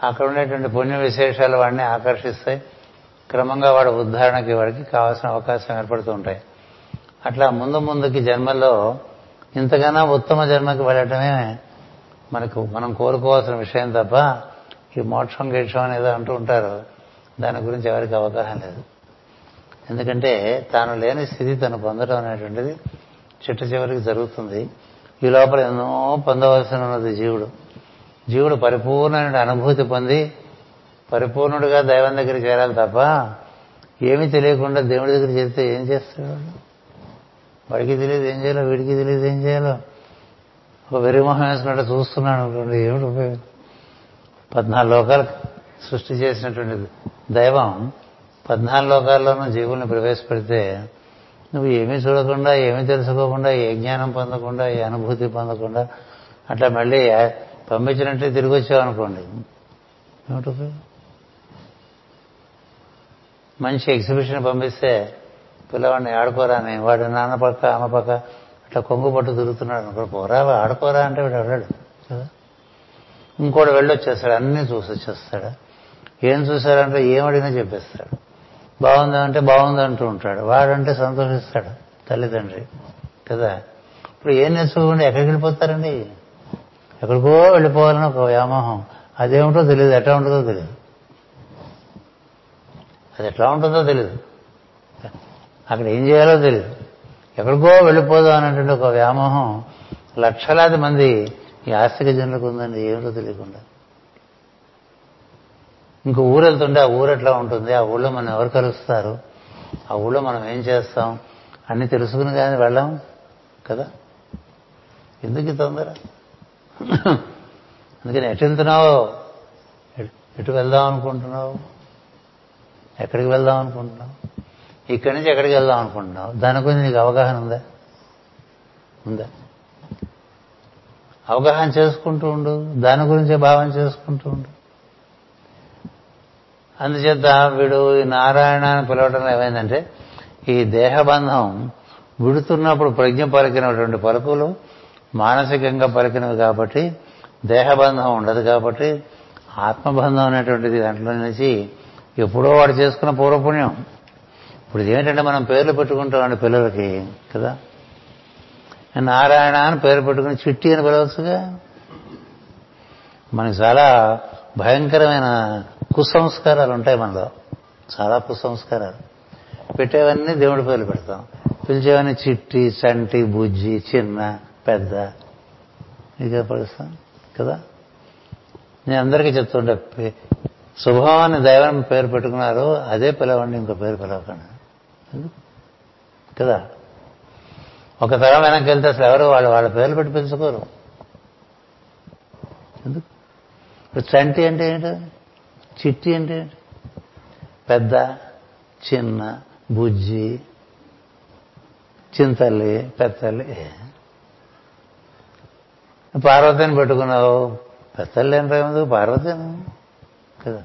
అక్కడ ఉండేటువంటి పుణ్య విశేషాలు వాడిని ఆకర్షిస్తాయి క్రమంగా వాడు ఉద్ధారణకి వాడికి కావాల్సిన అవకాశం ఏర్పడుతూ ఉంటాయి. అట్లా ముందు ముందుకి జన్మల్లో ఇంతకన్నా ఉత్తమ జన్మకి వెళ్ళటమే మనకు మనం కోరుకోవాల్సిన విషయం తప్ప ఈ మోక్షం గీక్షం అనేది అంటూ ఉంటారు. దాని గురించి ఎవరికి అవగాహన లేదు. ఎందుకంటే తాను లేని స్థితి తను పొందడం అనేటువంటిది చిట్ట చివరికి జరుగుతుంది. ఈ లోపల ఎన్నో పొందవలసిన ఉన్నది జీవుడు. జీవుడు పరిపూర్ణమైన అనుభూతి పొంది పరిపూర్ణుడిగా దైవం దగ్గర చేరాలి తప్ప ఏమీ తెలియకుండా దేవుడి దగ్గర చేస్తే ఏం చేస్తాడు వాడికి తెలియదు ఏం చేయాలో వీడికి తెలియదు ఏం చేయాలో. ఒక వెరిమోహం వేసుకున్నట్టు చూస్తున్నాడు అనుకోండి ఏమిటి ఉపయోగం? పద్నాలుగు లోకాలు సృష్టి చేసినటువంటి దైవం పద్నాలుగు లోకాల్లోనూ జీవుల్ని ప్రవేశపెడితే నువ్వు ఏమీ చూడకుండా ఏమీ తెలుసుకోకుండా ఏ జ్ఞానం పొందకుండా ఏ అనుభూతి పొందకుండా అట్లా మళ్ళీ పంపించినట్టే తిరిగి వచ్చామనుకోండి ఏమిటి మంచి ఎగ్జిబిషన్ పంపిస్తే పిల్లవాడిని ఆడుకోరాని వాడు నాన్న పక్క అమ్మ పక్క అట్లా కొంగు పట్టు తిరుగుతున్నాడు అనుకో పోరా ఆడుకోరా అంటే వీడు వెళ్ళాడు కదా? ఇంకోటి వెళ్ళొచ్చేస్తాడు అన్నీ చూసి వచ్చేస్తాడు ఏం చూశారంటే ఏమడిగినా చెప్పేస్తాడు. బాగుందా అంటే బాగుంది అంటూ ఉంటాడు. వాడంటే సంతోషిస్తాడు తల్లిదండ్రి. కదా? ఇప్పుడు ఏం నేర్చుకోకుండా ఎక్కడికి వెళ్ళిపోతారండి? ఎక్కడికో వెళ్ళిపోవాలని ఒక వ్యామోహం. అదేమిటో తెలియదు ఎట్లా ఉంటుందో తెలియదు అది ఎట్లా ఉంటుందో తెలియదు అక్కడ ఏం చేయాలో తెలియదు ఎక్కడికో వెళ్ళిపోదాం అనేటువంటి ఒక వ్యామోహం లక్షలాది మంది ఈ ఆస్తిక జనులకు ఉందండి ఏమిటో తెలియకుండా. ఇంకో ఊరు వెళ్తుంటే ఆ ఊరు ఎట్లా ఉంటుంది? ఆ ఊళ్ళో మనం ఎవరు కలుస్తారు? ఆ ఊళ్ళో మనం ఏం చేస్తాం? అన్ని తెలుసుకుని కానీ వెళ్ళాం కదా? ఎందుకు తొందర? అందుకని ఎటు ఎటు వెళ్దాం అనుకుంటున్నావు? ఎక్కడికి వెళ్దాం అనుకుంటున్నావు? ఇక్కడి నుంచి ఎక్కడికి వెళ్దాం అనుకుంటున్నావు? దాని గురించి నీకు అవగాహన ఉందా? ఉందా? అవగాహన చేసుకుంటూ ఉండు. దాని గురించే భావన చేసుకుంటూ ఉండు. అందుచేత వీడు ఈ నారాయణ అని పిలవటం ఏమైందంటే ఈ దేహబంధం విడుతున్నప్పుడు ప్రజ్ఞ పలికినటువంటి పలుకులు మానసికంగా పలికినవి కాబట్టి దేహబంధం ఉండదు కాబట్టి ఆత్మబంధం అనేటువంటిది దాంట్లో నుంచి ఎప్పుడో వాడు చేసుకున్న పూర్వపుణ్యం. ఇప్పుడు ఏంటంటే మనం పేర్లు పెట్టుకుంటామండి పిల్లలకి కదా? నారాయణ అని పేరు పెట్టుకుని చిట్టి అని పిలవచ్చుగా? మనకి చాలా భయంకరమైన కుసంస్కారాలు ఉంటాయి మనలో. చాలా కుసంస్కారాలు. పెట్టేవన్నీ దేవుడి పేర్లు పెడతాం. పిలిచేవన్నీ చిట్టి చంటి బుజ్జి చిన్న పెద్ద. నీకే పలుస్తాం కదా? నేను అందరికీ చెప్తుంటే శుభం అని దైవం పేరు పెట్టుకున్నారు అదే పిలవండి ఇంకో పేరు పిలవకండి. కదా? ఒక తరం వెనక్కి వెళ్తే అసలు ఎవరు వాళ్ళు వాళ్ళ పేర్లు పెట్టి పెంచుకోరు. ఎందుకు? ఇప్పుడు చంటి అంటే ఏంటి? చిట్టి అంటే ఏంటి? పెద్ద చిన్న బుజ్జి చింతల్లి పెద్దల్లి పార్వతిని పెట్టుకున్నావు. పెద్దల్లి అంటే ఏముంది పార్వతిని కదా.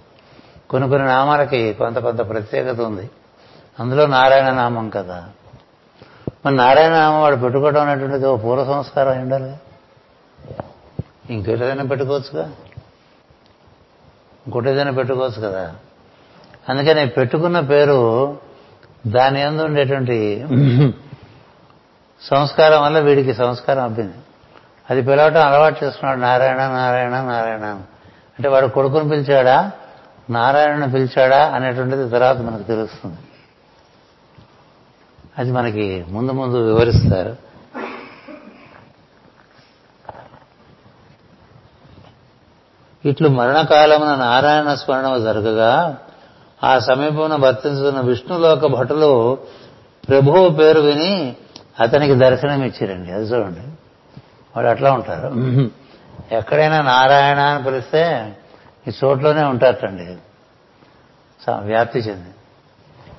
కొన్ని కొన్ని నామాలకి కొంత కొంత ప్రత్యేకత ఉంది. అందులో నారాయణ నామం కదా. మరి నారాయణ నామం వాడు పెట్టుకోవడం అనేటువంటిది ఓ పూర్వ సంస్కారం అయి ఉండాలి ఇంకేదైనా పెట్టుకోవచ్చుగా? ఇంకోటి ఏదైనా పెట్టుకోవచ్చు కదా. అందుకని పెట్టుకున్న పేరు దాని ఎందు ఉండేటువంటి <coughs> సంస్కారం వల్ల వీడికి సంస్కారం అబ్బింది. అది పిలవటం అలవాటు చేసుకున్నాడు నారాయణ నారాయణ నారాయణ అంటే వాడు కొడుకుని పిలిచాడా? నారాయణను పిలిచాడా? అనేటువంటిది తర్వాత మనకు తెలుస్తుంది. అది మనకి ముందు ముందు వివరిస్తారు. ఇట్లు మరణకాలమున నారాయణ స్మరణ జరగగా ఆ సమీపమున వర్తించుతున్న విష్ణులోక భటులు ప్రభువు పేరు విని అతనికి దర్శనం ఇచ్చారండి అది చూడండి. వాళ్ళు అట్లా ఉంటారు. ఎక్కడైనా నారాయణ అని పిలిస్తే ఈ చోట్లోనే ఉంటారటండి. వ్యాప్తి చెంది.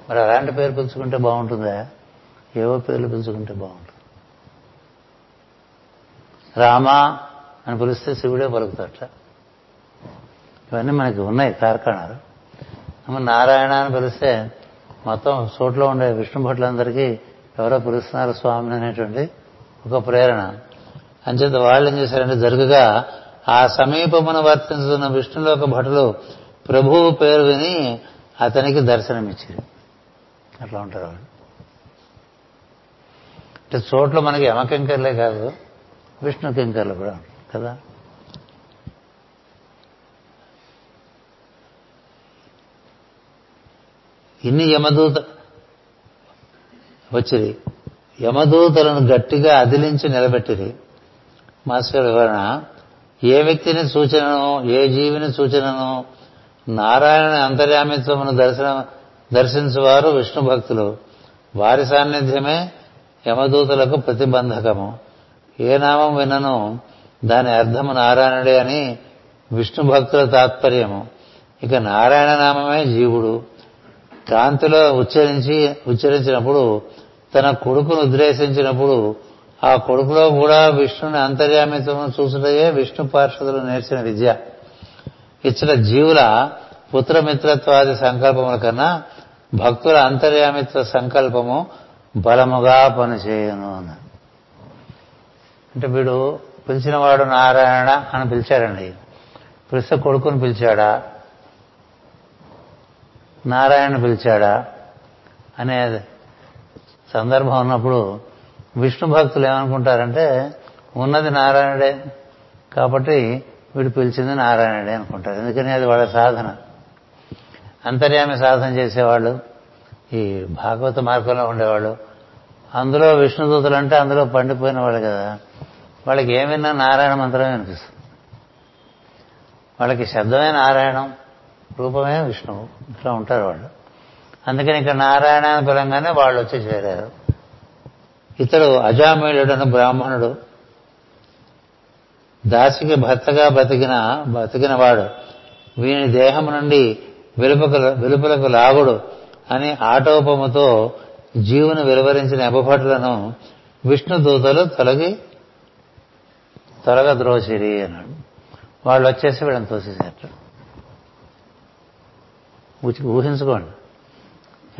మరి అలాంటి పేరు పిలుచుకుంటే బాగుంటుందా? ఏవో పేర్లు పిలుచుకుంటే బాగుంటుంది. రామా అని పిలిస్తే శివుడే పలుకుతాట ఇవన్నీ మనకి ఉన్నాయి కార్ఖానాలు నారాయణ అని పిలిస్తే మొత్తం చోట్ల ఉండే విష్ణు భట్లందరికీ ఎవరో పిలుస్తున్నారు స్వామిని అనేటువంటి ఒక ప్రేరణ. అంచేత వాళ్ళు ఏం చేశారంటే జరుగుగా ఆ సమీపమున వర్తించుతున్న విష్ణులోక భటులు ప్రభువు పేరు విని అతనికి దర్శనమిచ్చారు. అట్లా ఉంటారు వాళ్ళు. అంటే చోట్ల మనకి యమకింకర్లే కాదు విష్ణు కింకర్లు కూడా కదా? ఇన్ని యమదూత వచ్చిరి యమదూతలను గట్టిగా అదిలించి నిలబెట్టిరి. మాస్టర్ వివరణ. ఏ వ్యక్తిని సూచనను ఏ జీవిని సూచనను నారాయణ అంతర్యామిత్వమును దర్శనం దర్శించువారు విష్ణు భక్తులు. వారి సాన్నిధ్యమే యమదూతలకు ప్రతిబంధకము. ఏ నామం వినను దాని అర్థము నారాయణుడే అని విష్ణు భక్తుల తాత్పర్యము. ఇక నారాయణ నామమే జీవుడు. కాంతిలో ఉచ్చరించి ఉచ్చరించినప్పుడు తన కొడుకును ఉద్దేశించినప్పుడు ఆ కొడుకులో కూడా విష్ణుని అంతర్యామిత్వం చూసుటయే విష్ణు పార్షదులు నేర్చిన విద్య. ఇచ్చిన జీవుల పుత్రమిత్రత్వాది సంకల్పముల కన్నా భక్తుల అంతర్యామిత్వ సంకల్పము బలముగా పనిచేయను అన్నారు అంటే వీడు పిలిచినవాడు నారాయణ అని పిలిచాడండి. పిలిస్తే కొడుకుని పిలిచాడా? నారాయణ పిలిచాడా? అనే సందర్భం ఉన్నప్పుడు విష్ణు భక్తులు ఏమనుకుంటారంటే ఉన్నది నారాయణుడే కాబట్టి వీడు పిలిచింది నారాయణుడే అనుకుంటారు. ఎందుకని? అది వాళ్ళ సాధన. అంతర్యామి సాధన చేసేవాళ్ళు ఈ భాగవత మార్గంలో ఉండేవాళ్ళు. అందులో విష్ణుదూతలు అంటే అందులో పండిపోయిన వాళ్ళు కదా. వాళ్ళకి ఏమైనా నారాయణ మంత్రమే అనిపిస్తుంది వాళ్ళకి శబ్దమే నారాయణం రూపమే విష్ణువు. ఇట్లా ఉంటారు వాళ్ళు. అందుకని ఇక్కడ నారాయణ అని పిలంగానే వాళ్ళు వచ్చి చేరారు. ఇతడు అజామేళుడను బ్రాహ్మణుడు. దాసికి భర్తగా బతికిన బతికినవాడు. వీని దేహం నుండి వెలుపకు వెలుపలకు లాగుడు అని ఆటోపముతో జీవును వెలువరించిన ఎబభట్లను విష్ణు దూతలు తొలగి తొలగద్రోచిరి అన్నాడు. వాళ్ళు వచ్చేసి వీళ్ళని తోసేసేట ఊహించుకోండి.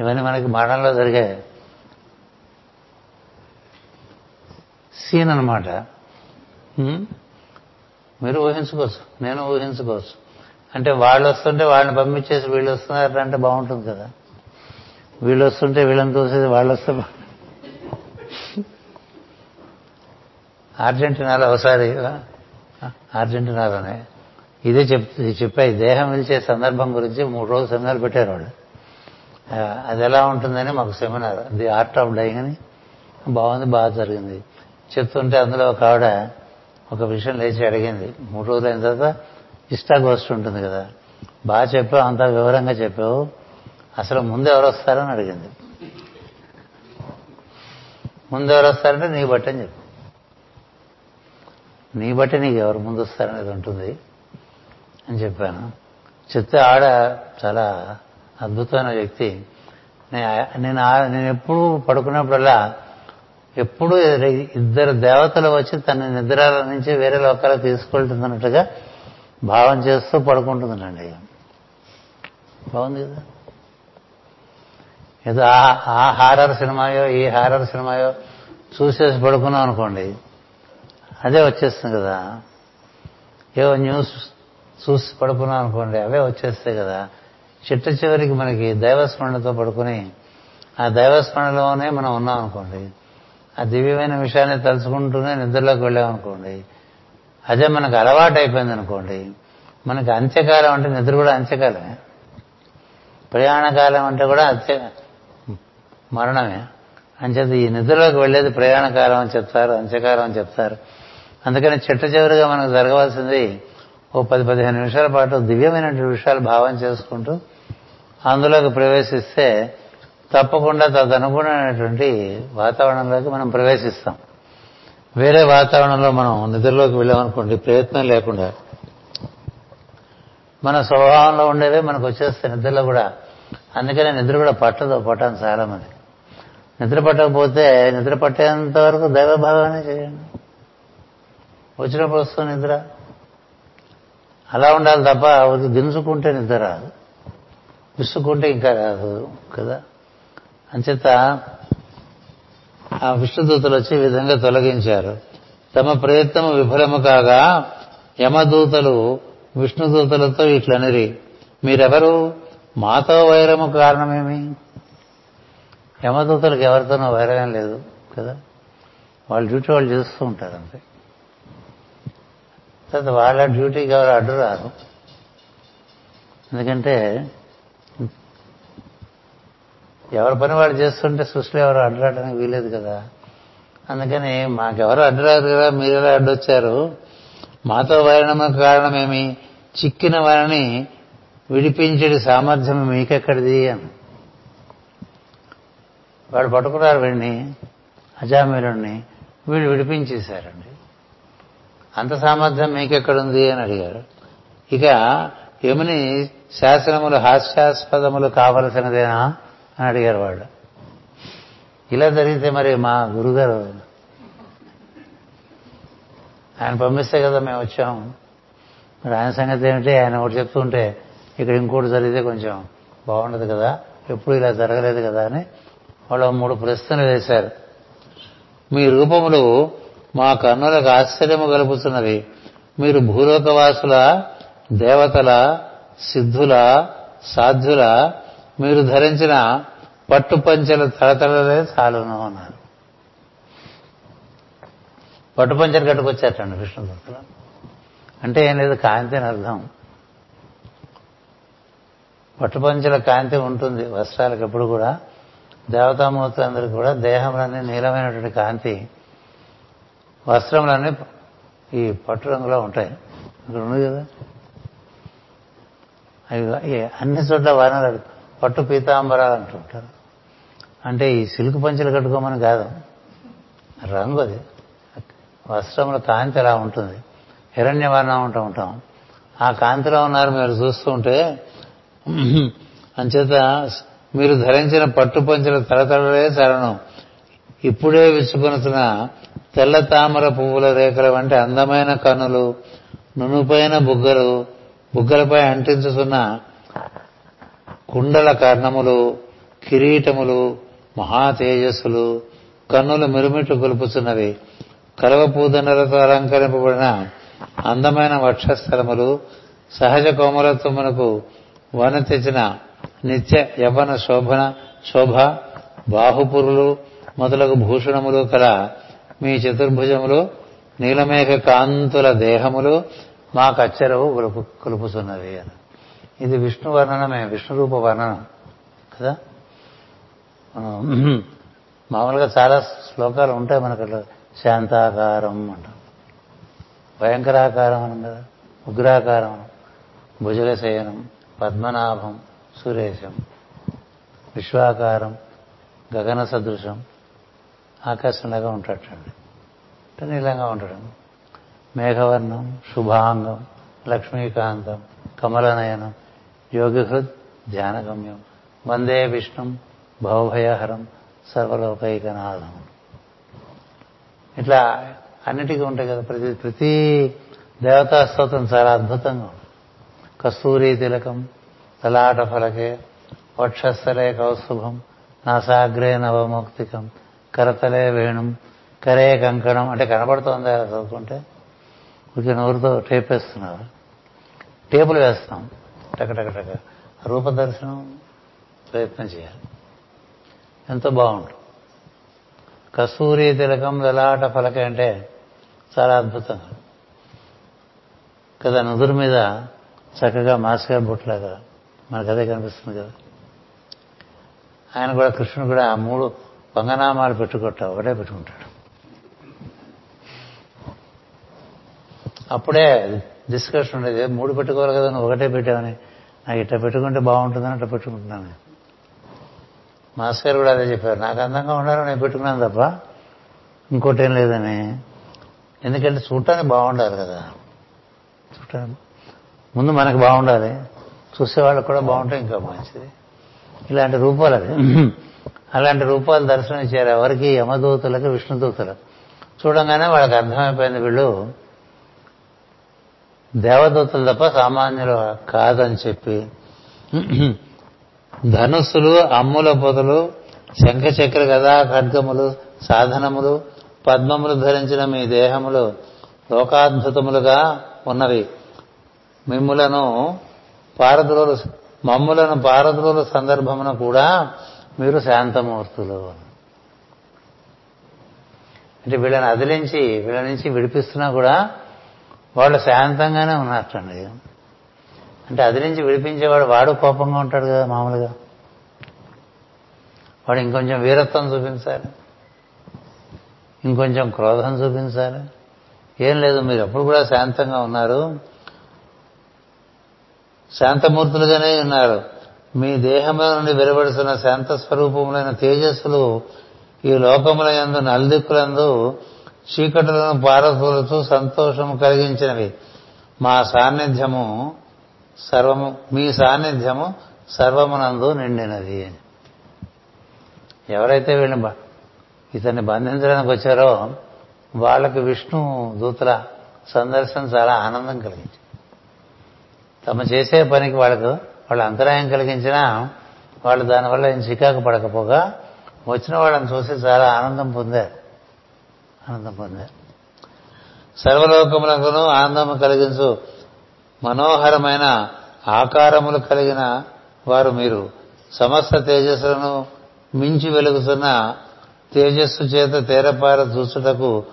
ఇవన్నీ మనకి మరణంలో జరిగే సీన్ అనమాట మీరు ఊహించుకోవచ్చు. నేను ఊహించుకోవచ్చు. అంటే వాళ్ళు వస్తుంటే వాళ్ళని పంపించేసి వీళ్ళు వస్తున్నారు అంటే బాగుంటుంది కదా. వీళ్ళు వస్తుంటే వీళ్ళని చూసేది వాళ్ళు వస్తే అర్జెంటీనాలో ఒకసారి అర్జెంటీనాలోనే. ఇదే చెప్ చెప్పాయి దేహం నిలిచే సందర్భం గురించి మూడు రోజులు సెమినార్ పెట్టారు వాళ్ళు. అది ఎలా ఉంటుందని మాకు seminar. The art of dying అని బాగుంది బాగా జరిగింది. చెప్తుంటే అందులో ఒక ఆవిడ ఒక విషయం లేచి అడిగింది. మూడు రోజులు అయిన తర్వాత ఇష్టాగోష్ఠి ఉంటుంది కదా. బాగా చెప్పావు అంత వివరంగా చెప్పావు. అసలు ముందు ఎవరు వస్తారని అడిగింది. ముందు ఎవరు వస్తారంటే నీ బట్టి అని చెప్పు. నీ బట్టి నీకు ఎవరు ముందు వస్తారనేది ఉంటుంది అని చెప్పాను. చెప్తే ఆడ చాలా అద్భుతమైన వ్యక్తి. నేను నేను ఎప్పుడు పడుకున్నప్పుడల్లా ఎప్పుడు ఇద్దరు దేవతలు వచ్చి తన నిద్రాల నుంచి వేరే లోకాలకు తీసుకుంటుందన్నట్టుగా భావం చేస్తూ పడుకుంటుందండి. బాగుంది కదా? ఏదో ఆ హారర్ సినిమాయో ఈ హారర్ సినిమాయో చూసేసి పడుకున్నాం అనుకోండి అదే వచ్చేస్తుంది కదా. ఏవో న్యూస్ చూసి పడుకున్నాం అనుకోండి అవే వచ్చేస్తాయి కదా. చిట్ట చివరికి మనకి దైవస్మరణతో పడుకుని ఆ దైవస్మరణలోనే మనం ఉన్నాం అనుకోండి ఆ దివ్యమైన విషయాన్ని తలుచుకుంటూనే నిద్రలోకి వెళ్ళామనుకోండి అదే మనకు అలవాటు అయిపోయింది అనుకోండి మనకి అంత్యకాలం అంటే నిద్ర కూడా అంత్యకాలమే. ప్రయాణకాలం అంటే కూడా అత్య మరణమే. అంచేత ఈ నిద్రలోకి వెళ్ళేది ప్రయాణకాలం అని చెప్తారు అంత్యకాలం అని చెప్తారు. అందుకని చిట్ట చివరిగా మనకు జరగవలసింది ఓ పది పదిహేను నిమిషాల పాటు దివ్యమైనటువంటి విషయాలు భావం చేసుకుంటూ అందులోకి ప్రవేశిస్తే తప్పకుండా తదనుగుణమైనటువంటి వాతావరణంలోకి మనం ప్రవేశిస్తాం. వేరే వాతావరణంలో మనం నిద్రలోకి వెళ్ళామనుకోండి ప్రయత్నం లేకుండా మన స్వభావంలో ఉండేవే మనకు వచ్చేస్తే నిద్రలో కూడా అందుకనే నిద్ర కూడా పట్టదు పట్టాను చాలా మంది నిద్ర పట్టకపోతే నిద్ర పట్టేంత వరకు దైవభావాన్ని చేయండి. వచ్చినప్పుడు వస్తుంది నిద్ర. అలా ఉండాలి తప్ప దించుకుంటే నిద్ర రాదు. విసుకుంటే ఇంకా రాదు కదా. అంచేత ఆ విష్ణుదూతలు వచ్చి ఈ విధంగా తొలగించారు. తమ ప్రయత్నం విఫలము కాగా యమదూతలు విష్ణుదూతలతో ఇట్లనిరి మీరెవరు? మాతో వైరము కారణమేమి? యమదూతలకు ఎవరితోనో వైరం లేదు కదా? వాళ్ళ డ్యూటీ వాళ్ళు చేస్తూ ఉంటారు అంతే. తర్వాత వాళ్ళ డ్యూటీకి ఎవరు అడ్డు రారు. ఎందుకంటే ఎవరి పని వాడు చేస్తుంటే సృష్టిలో ఎవరు అడ్డరాడడానికి వీలేదు కదా? అందుకని మాకెవరు అడ్డరాదు కదా? మీరు ఎలా అడ్డొచ్చారు? మాతో వైరణముకు కారణమేమి? చిక్కిన వారిని విడిపించడి సామర్థ్యం మీకెక్కడిది అని. వాడు పట్టుకున్నారు వీడిని అజామీరుణ్ణి వీళ్ళు విడిపించేశారండి. అంత సామర్థ్యం మీకెక్కడుంది అని అడిగారు. ఇక యముని శాసనములు హాస్యాస్పదములు కావలసినదేనా? అని అడిగారు వాళ్ళు. ఇలా జరిగితే మరి మా గురుగారు ఆయన పంపిస్తే కదా మేము వచ్చాం. మరి ఆయన సంగతి ఏమిటి? ఆయన ఒకటి చెప్తుంటే ఇక్కడ ఇంకోటి జరిగితే కొంచెం బాగుండదు కదా? ఎప్పుడు ఇలా జరగలేదు కదా అని వాళ్ళు మూడు ప్రశ్నలు వేశారు. మీ రూపములు మా కన్నులకు ఆశ్చర్యము కలుపుతున్నవి. మీరు భూలోకవాసుల దేవతల సిద్ధుల సాధ్యుల మీరు ధరించిన పట్టు పంచెల తడతడలే చాలును అన్నారు. పట్టు పంచెలు కట్టుకొచ్చారటండి విష్ణుదత్తులు అంటే ఏం లేదు కాంతి అని అర్థం. పట్టుపంచల కాంతి ఉంటుంది వస్త్రాలకు ఎప్పుడు కూడా. దేవతామూర్తులందరికీ కూడా దేహంలోనే నీలమైనటువంటి కాంతి వస్త్రంలోనే ఈ పట్టు రంగులో ఉంటాయి. ఇక్కడ ఉంది కదా? అవి అన్ని చోట్ల వానలు పట్టు పీతాంబరాలు అంటుంటారు. అంటే ఈ సిల్క్ పంచలు కట్టుకోమని కాదు. రంగు అది. వస్త్రముల కాంతి అలా ఉంటుంది. హిరణ్యవర్ణం అంటూ ఉంటాం. ఆ కాంతిలో ఉన్నారు మీరు చూస్తూ ఉంటే అంచేత మీరు ధరించిన పట్టు పంచల తడతడలే చరణం. ఇప్పుడే విచ్చుకొనుతున్న తెల్ల తామర పువ్వుల రేఖల వంటి అందమైన కనులు నునుపైన బుగ్గలు బుగ్గలపై అంటించుతున్న కుండల కర్ణములు కిరీటములు మహా తేజస్సులు కన్నులు మిరుమిట్లు గొలుపుతున్నవి కలవ పూదండలతో అలంకరింపబడిన అందమైన వక్షస్థలములు సహజ కోమలత్వమునకు వన తెచ్చిన నిత్య యవన శోభన శోభ బాహుపురులు మొదలగు భూషణములు కల మీ చతుర్భుజములు నీలమేఘ కాంతుల దేహములు మా కచ్చరవు కొలుపు అని. ఇది విష్ణు వర్ణనమే విష్ణు రూప వర్ణనం కదా? మనం మామూలుగా చాలా శ్లోకాలు ఉంటాయి మనకు అట్లా శాంతాకారం అంటాం. భయంకరాకారం అనం కదా? ఉగ్రాకారం భుజగశయనం పద్మనాభం సురేశం. విశ్వాకారం గగన సదృశం ఆకాశంలాగా ఉంటాడండి అంటే నీలంగా ఉంటాడు. మేఘవర్ణం శుభాంగం లక్ష్మీకాంతం కమలనయనం యోగిహృద్ ధ్యానగమ్యం. వందే విష్ణుం భవభయహరం సర్వలోకైకనాథం. ఇట్లా అన్నిటికీ ఉంటాయి కదా ప్రతి ప్రతి దేవతాస్తోత్రం చాలా అద్భుతంగా కస్తూరి తిలకం తలాట ఫలకే వక్షస్థలే కౌస్తుభం నాసాగ్రే నవమౌక్తికం కరతలే వేణుం కరే కంకణం అంటే కనబడుతోంది అలా చదువుకుంటే? కొంచెం నోరుతో టేప్ వేస్తున్నారు. టేపులు వేస్తాం. టక రూపదర్శనం ప్రయత్నం చేయాలి. ఎంతో బాగుంటుంది కస్తూరి తిలకం లలాట పలక అంటే చాలా అద్భుతంగా కదా నుదురు మీద చక్కగా మాస్కర్ బొట్లాగా మనకు అదే కనిపిస్తుంది కదా. ఆయన కూడా కృష్ణుడు కూడా ఆ మూడు వంగనామాలు పెట్టుకుంటా ఒకటే పెట్టుకుంటాడు. అప్పుడే డిస్కషన్ ఉండేది మూడు పెట్టుకోవాలి కదా నువ్వు ఒకటే పెట్టావని. ఇట్లా పెట్టుకుంటే బాగుంటుందని అట్లా పెట్టుకుంటున్నాను. మాస్ గారు కూడా అదే చెప్పారు. నాకు అందంగా ఉండాలని నేను పెట్టుకున్నాను తప్ప ఇంకోటి ఏం లేదని. ఎందుకంటే చూడటానికి బాగుండాలి కదా. చూడటానికి. ముందు మనకు బాగుండాలి. చూసేవాళ్ళకి కూడా బాగుంటే ఇంకా మంచిది. ఇలాంటి రూపాలు అది. అలాంటి రూపాలు దర్శనం ఇచ్చారు ఎవరికి? యమదూతులకు విష్ణుదూతులకు. చూడంగానే వాళ్ళకి అర్థమైపోయింది వీళ్ళు. దేవదూతలు తప్ప సామాన్యులు కాదని చెప్పి ధనుస్సులు అమ్ముల పొదలు శంఖ చక్ర గదా ఖడ్గములు సాధనములు పద్మములు ధరించిన మీ దేహములు లోకాద్భుతములుగా ఉన్నవి. మిమ్ములను పారద్రోలు మమ్ములను పారద్రోలు సందర్భమున కూడా మీరు శాంతమూర్తులు. అంటే వీళ్ళని అదిలించి వీళ్ళ నుంచి విడిపిస్తున్నా కూడా వాళ్ళు శాంతంగానే ఉన్నట్టండి అంటే అది నుంచి విడిపించేవాడు వాడు కోపంగా ఉంటాడు కదా మామూలుగా. వాడు ఇంకొంచెం వీరత్వం చూపించాలి. ఇంకొంచెం క్రోధం చూపించాలి. ఏం లేదు మీరు ఎప్పుడు కూడా శాంతంగా ఉన్నారు. శాంతమూర్తులుగానే ఉన్నారు. మీ దేహంలో నుండి వెలువడుతున్న శాంత స్వరూపములైన తేజస్సులు ఈ లోకముల యందు నల్దిక్కులందు చీకటులను పారదోలుతూ సంతోషము కలిగించినవి. మా సాన్నిధ్యము సర్వము మీ సాన్నిధ్యము సర్వమునందు నిండినది అని. ఎవరైతే వీళ్ళని ఇతన్ని బంధించడానికి వచ్చారో వాళ్ళకి విష్ణు దూతల సందర్శన చాలా ఆనందం కలిగించింది. తమ చేసే పనికి వాళ్ళకు వాళ్ళ అంతరాయం కలిగించినా వాళ్ళు దానివల్ల ఏం చికాకు పడకపోగా వచ్చిన వాళ్ళని చూసి చాలా ఆనందం పొందారు. ఆనందం పొందారు సర్వలోకములకును ఆనందము కలిగించు. మనోహరమైన ఆకారములు కలిగిన వారు మీరు. సమస్త తేజస్సులను మించి వెలుగుతున్న తేజస్సు చేత తేరపార చూచుటకు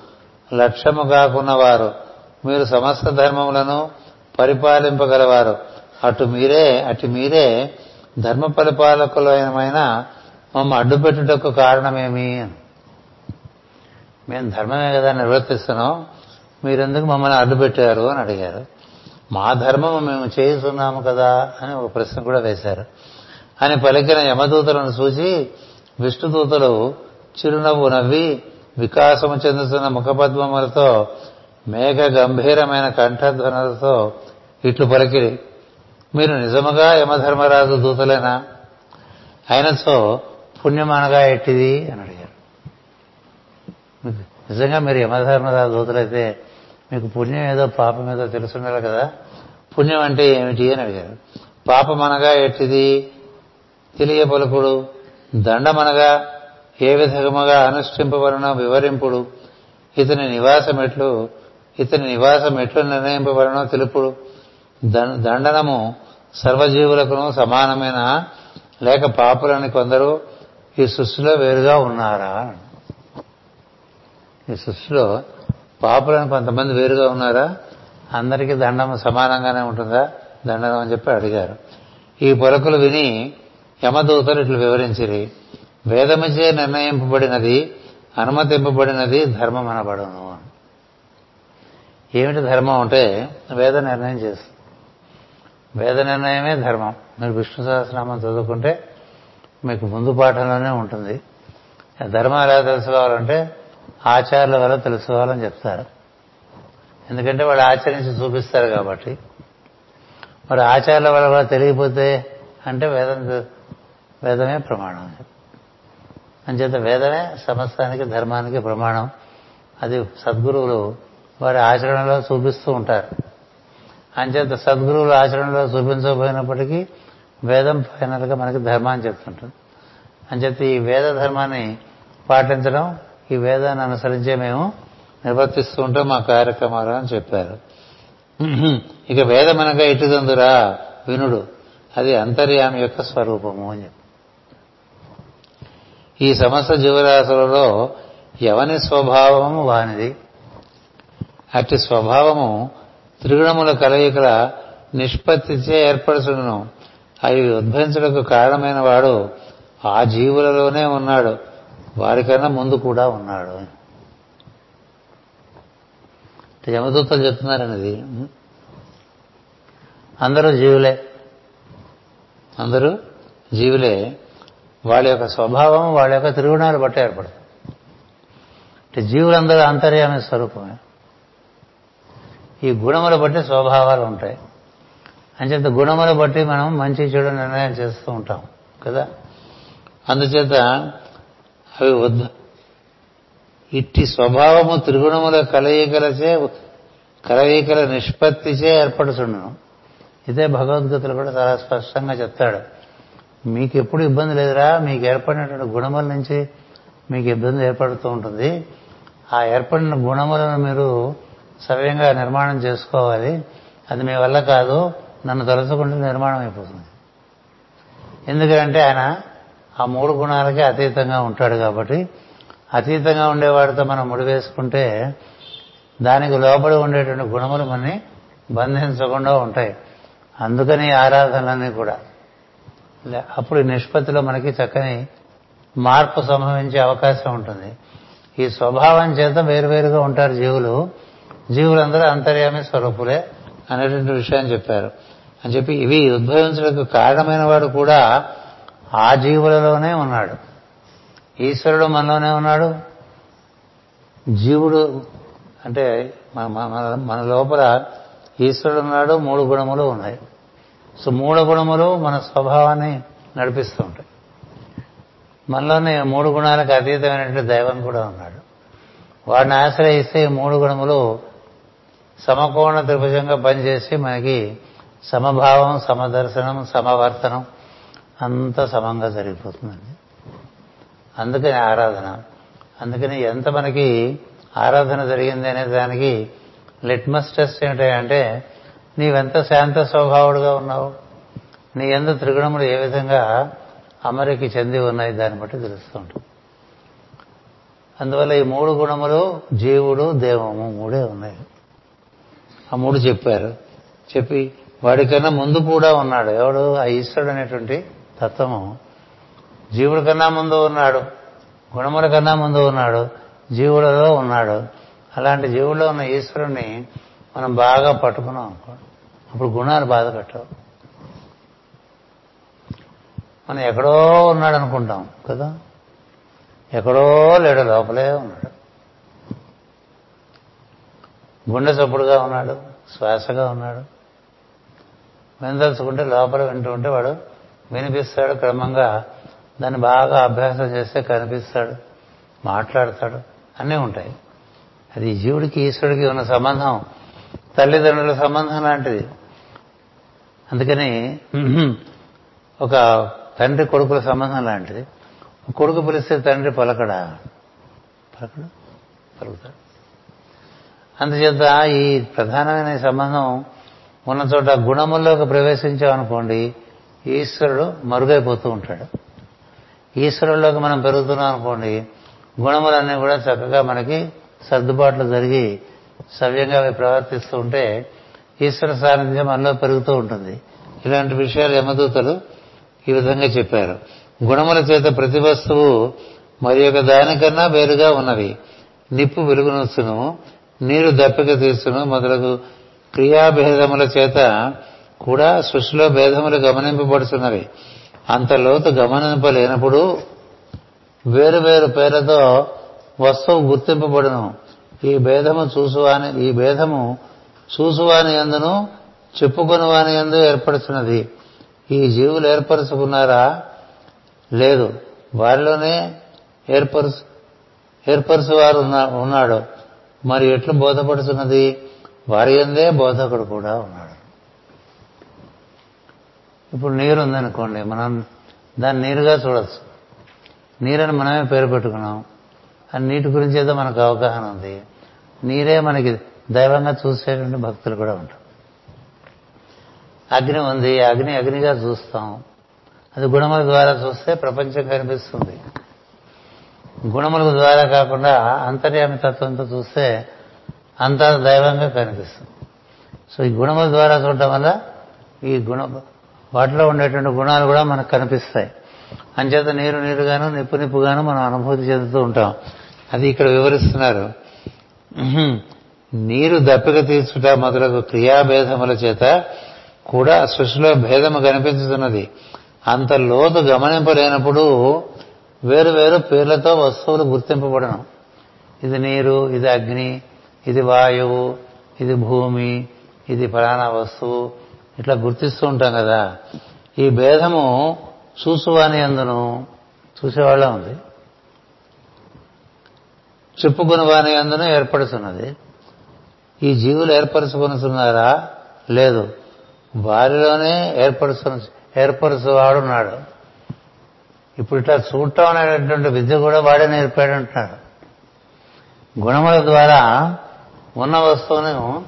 లక్ష్యము కాకున్నవారు మీరు సమస్త ధర్మములను పరిపాలింపగలవారు. అటు మీరే అటు మీరే ధర్మ పరిపాలకులమైన మమ్మ అడ్డుపెట్టుటకు కారణమేమి అని. మేము ధర్మమే కదా నిర్వర్తిస్తున్నాం మీరెందుకు మమ్మల్ని అడ్డు పెట్టారు అని అడిగారు. మా ధర్మము మేము చేస్తున్నాము కదా అని ఒక ప్రశ్న కూడా వేశారు. అని పలికిన యమదూతలను చూసి విష్ణుదూతలు చిరునవ్వు నవ్వి వికాసము చెందుతున్న ముఖపద్మములతో మేఘ గంభీరమైన కంఠధ్వనులతో ఇట్లు పలికిరి. మీరు నిజముగా యమధర్మరాజు దూతలేనా? అయినచో పుణ్యమనగా ఎట్టిది? అని అడిగారు. నిజంగా మీరు యమధర్మరాజు దూతలైతే మీకు పుణ్యం ఏదో పాపం ఏదో తెలుసుండాలి కదా. పుణ్యం అంటే ఏమిటి అని అడిగారు. అనగా ఎట్టిది తెలియ పలుకుడు దండమనగా ఏ విధముగా అనుష్ఠింపబడినో వివరింపుడు. ఇతని నివాసం ఎట్లు? ఇతని నివాసం ఎట్లు నిర్ణయింపబడినో తెలుపుడు. దండనము సర్వజీవులకును సమానమైన? లేక పాపులని కొందరు ఈ సృష్టిలో వేరుగా ఉన్నారా? ఈ సృష్టిలో పాపులను కొంతమంది వేరుగా ఉన్నారా? అందరికీ దండం సమానంగానే ఉంటుందా? దండనం అని చెప్పి అడిగారు. ఈ పొలకులు విని యమదూతలు ఇట్లు వివరించిరి. వేదముచే నిర్ణయింపబడినది అనుమతింపబడినది ధర్మం అనబడును ఏమిటి ధర్మం అంటే? వేద నిర్ణయం చేస్తుంది. వేద నిర్ణయమే ధర్మం. మీరు విష్ణు సహస్రనామం చదువుకుంటే మీకు ముందు పాఠంలోనే ఉంటుంది. ధర్మం ఎలా తెలుసుకోవాలంటే ఆచారాల వల్ల తెలుసుకోవాలని చెప్తారు. ఎందుకంటే వాళ్ళు ఆచరించి చూపిస్తారు కాబట్టి. మరి ఆచారాల వల్ల కూడా తెలియకపోతే అంటే వేదం వేదమే ప్రమాణం అంచేత వేదమే సమస్తానికి ధర్మానికి ప్రమాణం. అది సద్గురువులు వారి ఆచరణలో చూపిస్తూ ఉంటారు. అంచేత సద్గురువులు ఆచరణలో చూపించకపోయినప్పటికీ వేదం ఫైనల్గా మనకి ధర్మాన్ని చెప్తుంటుంది. అంచేత ఈ వేద ధర్మాన్ని పాటించడం ఈ వేదాన్ని అనుసరించే మేము నిర్వర్తిస్తూ ఉంటాం మా కార్యక్రమాలు అని చెప్పారు. ఇక వేదమనగా ఇటుదందురా వినుడు. అది అంతర్యామి యొక్క స్వరూపము అని చెప్పి. ఈ సమస్త జీవరాశులలో ఎవని స్వభావము వానిది? అట్టి స్వభావము త్రిగుణముల కలయికల నిష్పత్తిచే ఏర్పరచును అవి ఉద్భవించడానికి కారణమైన వాడు ఆ జీవులలోనే ఉన్నాడు. వారికన్నా ముందు కూడా ఉన్నాడు యమదూతలు చెప్తున్నారనేది అందరూ జీవులే. అందరూ జీవులే. వాళ్ళ యొక్క స్వభావం వాళ్ళ యొక్క త్రిగుణాలు బట్టి ఏర్పడతాయి. అంటే జీవులందరూ అంతర్యామి స్వరూపమే. ఈ గుణముల బట్టి స్వభావాలు ఉంటాయి. అంచేత గుణములు బట్టి మనం మంచి చెడు నిర్ణయం చేస్తూ ఉంటాం కదా? అందుచేత అవి వద్దు. ఇట్టి స్వభావము త్రిగుణముల కలయికలచే కలయికల నిష్పత్తిచే ఏర్పడుతుండను ఇదే భగవద్గీతలు కూడా చాలా స్పష్టంగా చెప్తాడు. మీకు ఎప్పుడు ఇబ్బంది లేదురా మీకు ఏర్పడినటువంటి గుణముల నుంచి మీకు ఇబ్బంది ఏర్పడుతూ ఉంటుంది. ఆ ఏర్పడిన గుణములను మీరు సవ్యంగా నిర్మాణం చేసుకోవాలి. అది మీ వల్ల కాదు నన్ను తలుచుకుంటే నిర్మాణం అయిపోతుంది. ఎందుకంటే ఆయన ఆ మూడు గుణాలకి అతీతంగా ఉంటాడు కాబట్టి అతీతంగా ఉండేవాడితో మనం ముడివేసుకుంటే దానికి లోబడి ఉండేటువంటి గుణములు మనని బంధించకుండా ఉంటాయి. అందుకని ఆరాధనలన్నీ కూడా. అప్పుడు నిష్పత్తిలో మనకి చక్కని మార్పు సంభవించే అవకాశం ఉంటుంది. ఈ స్వభావం చేత వేరువేరుగా ఉంటారు జీవులు. జీవులందరూ అంతర్యామి స్వరూపులే అనేటువంటి విషయాన్ని చెప్పారు. అని చెప్పి ఇవి ఉద్భవించడానికి కారణమైన వాడు కూడా ఆ జీవులలోనే ఉన్నాడు. ఈశ్వరుడు మనలోనే ఉన్నాడు. జీవుడు అంటే మన లోపల ఈశ్వరుడు ఉన్నాడు మూడు గుణములు ఉన్నాయి. సో మూడు గుణములు మన స్వభావాన్ని నడిపిస్తూ ఉంటాయి. మనలోనే మూడు గుణాలకు అతీతమైనటువంటి దైవం కూడా ఉన్నాడు. వాడిని ఆశ్రయిస్తే ఈ మూడు గుణములు సమకోణ త్రిభుజంగా పనిచేసి మనకి సమభావం సమదర్శనం సమవర్తనం అంత సమంగా జరిగిపోతుందండి. అందుకని ఆరాధన. అందుకని ఎంత మనకి ఆరాధన జరిగింది అనే దానికి లిట్మస్ టెస్ట్ ఏమిటంటే నీవెంత శాంత స్వభావుడుగా ఉన్నావు నీ ఎందు త్రిగుణములు ఏ విధంగా అమరికి చెంది ఉన్నాయి దాన్ని బట్టి తెలుస్తుంటాం అందువల్ల ఈ మూడు గుణములు జీవుడు దేవము మూడే ఉన్నాయి. ఆ మూడు చెప్పారు. చెప్పి వాడికన్నా ముందు కూడా ఉన్నాడు. ఎవడు? ఆ ఈశ్వరుడు అనేటువంటి తత్వము. జీవుడి కన్నా ముందు ఉన్నాడు. గుణముల కన్నా ముందు ఉన్నాడు. జీవులలో ఉన్నాడు. అలాంటి జీవుల్లో ఉన్న ఈశ్వరుణ్ణి మనం బాగా పట్టుకున్నాం అనుకోండి అప్పుడు గుణాలు బాధ పెట్టవు. మనం ఎక్కడో ఉన్నాడు అనుకుంటాం కదా. ఎక్కడో లేడు లోపలే ఉన్నాడు. గుండె చప్పుడుగా ఉన్నాడు శ్వాసగా ఉన్నాడు. వినదలుచుకుంటే లోపల వింటూ ఉంటే వాడు వినిపిస్తాడు క్రమంగా. దాన్ని బాగా అభ్యాసం చేస్తే కనిపిస్తాడు మాట్లాడతాడు అన్నీ ఉంటాయి. అది జీవుడికి ఈశ్వరుడికి ఉన్న సంబంధం తల్లిదండ్రుల సంబంధం లాంటిది. అందుకని ఒక తండ్రి కొడుకుల సంబంధం లాంటిది. కొడుకు పిలిస్తే తండ్రి పలకడా? పలకడు? పలుకుతాడు. అందుచేత ఈ ప్రధానమైన సంబంధం ఉన్న చోట గుణముల్లోకి ప్రవేశించామనుకోండి ఈశ్వరుడు మరుగైపోతూ ఉంటాడు. ఈశ్వరుల్లోకి మనం పెరుగుతున్నాం అనుకోండి గుణములన్నీ కూడా చక్కగా మనకి సర్దుబాట్లు జరిగి సవ్యంగా అవి ప్రవర్తిస్తూ ఉంటే ఈశ్వర సాన్నిధ్యం మనలో పెరుగుతూ ఉంటుంది. ఇలాంటి విషయాలు యమదూతలు ఈ విధంగా చెప్పారు. గుణముల చేత ప్రతి వస్తువు మరి యొక్క దానికన్నా వేరుగా ఉన్నవి. నిప్పు వెలుగునొచ్చును నీరు దప్పిక తీస్తును మొదలగు క్రియాభేదముల చేత కూడా సృష్టిలో భేదములు గమనింపబడుతున్నవి అంత లోతు గమనింపలేనప్పుడు వేరు వేరు పేర్లతో వస్తువు గుర్తింపబడును. ఈ భేదము చూసువాని ఈ భేదము చూసువాని ఎందును చెప్పుకుని వాని ఎందు ఏర్పడుతున్నది ఈ జీవులు ఏర్పరుచుకున్నారా? లేదు. వారిలోనే ఏర్పరుచు ఏర్పరుచువారు ఉన్నాడు. మరి ఎట్లు బోధపడుతున్నది వారి ఎందే బోధకుడు కూడా ఉన్నాడు. ఇప్పుడు నీరు ఉందనుకోండి మనం దాన్ని నీరుగా చూడొచ్చు. నీరని మనమే పేరు పెట్టుకున్నాం. ఆ నీటి గురించి ఏదో మనకు అవగాహన ఉంది. నీరే మనకి దైవంగా చూసేటువంటి భక్తులు కూడా ఉంటారు. అగ్ని ఉంది అగ్ని అగ్నిగా చూస్తాం. అది గుణముల ద్వారా చూస్తే ప్రపంచం కనిపిస్తుంది. గుణముల ద్వారా కాకుండా అంతర్యామి తత్వంతో చూస్తే అంతా దైవంగా కనిపిస్తుంది. సో ఈ గుణముల ద్వారా చూడటం వల్ల ఈ గుణ వాటిలో ఉండేటువంటి గుణాలు కూడా మనకు కనిపిస్తాయి. అంచేత నీరు నీరుగాను నిప్పు నిప్పుగాను మనం అనుభూతి చెందుతూ ఉంటాం. అది ఇక్కడ వివరిస్తున్నారు. నీరు దప్పిక తీర్చుట మొదలగు క్రియాభేదముల చేత కూడా సృష్టిలో భేదము కనిపించుతున్నది. అంత లోతు గమనింపలేనప్పుడు వేరు వేరు పేర్లతో వస్తువులు గుర్తింపబడను. ఇది నీరు ఇది అగ్ని ఇది వాయువు ఇది భూమి ఇది ఫలానా వస్తువు ఇట్లా గుర్తిస్తూ ఉంటాం కదా. ఈ భేదము చూసువాని అందును చూసేవాళ్ళ ఉంది చెప్పుకుని వాని అందును ఏర్పడుతున్నది ఈ జీవులు ఏర్పరచుకున్నారా లేదు. వారిలోనే ఏర్పరుచు ఏర్పరచువాడున్నాడు ఇప్పుడు ఇట్లా చూడటం అనేటటువంటి విద్య కూడా వాడే నేర్పాడు అంటున్నాడు గుణముల ద్వారా ఉన్న వస్తువును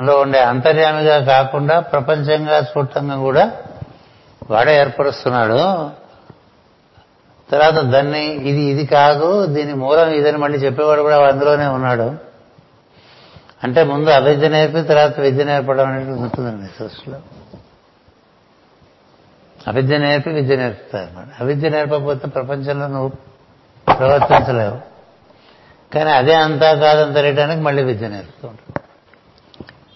అందులో ఉండే అంతర్యామిగా కాకుండా ప్రపంచంగా చూడటంగా కూడా వాడే ఏర్పరుస్తున్నాడు. తర్వాత దాన్ని ఇది ఇది కాదు దీని మూలం ఇదని మళ్ళీ చెప్పేవాడు కూడా అందులోనే ఉన్నాడు. అంటే ముందు అవిద్య నేర్పి తర్వాత విద్య నేర్పడం అనేది ఉంటుందండి సృష్టిలో. అవిద్య నేర్పి విద్య నేర్పుతారు అన్నమాట. అవిద్య నేర్పకపోతే ప్రపంచంలో నువ్వు ప్రవర్తించలేవు. కానీ అదే అంతా కాదని తెలియడానికి మళ్ళీ విద్య నేర్పుతూ ఉంటాడు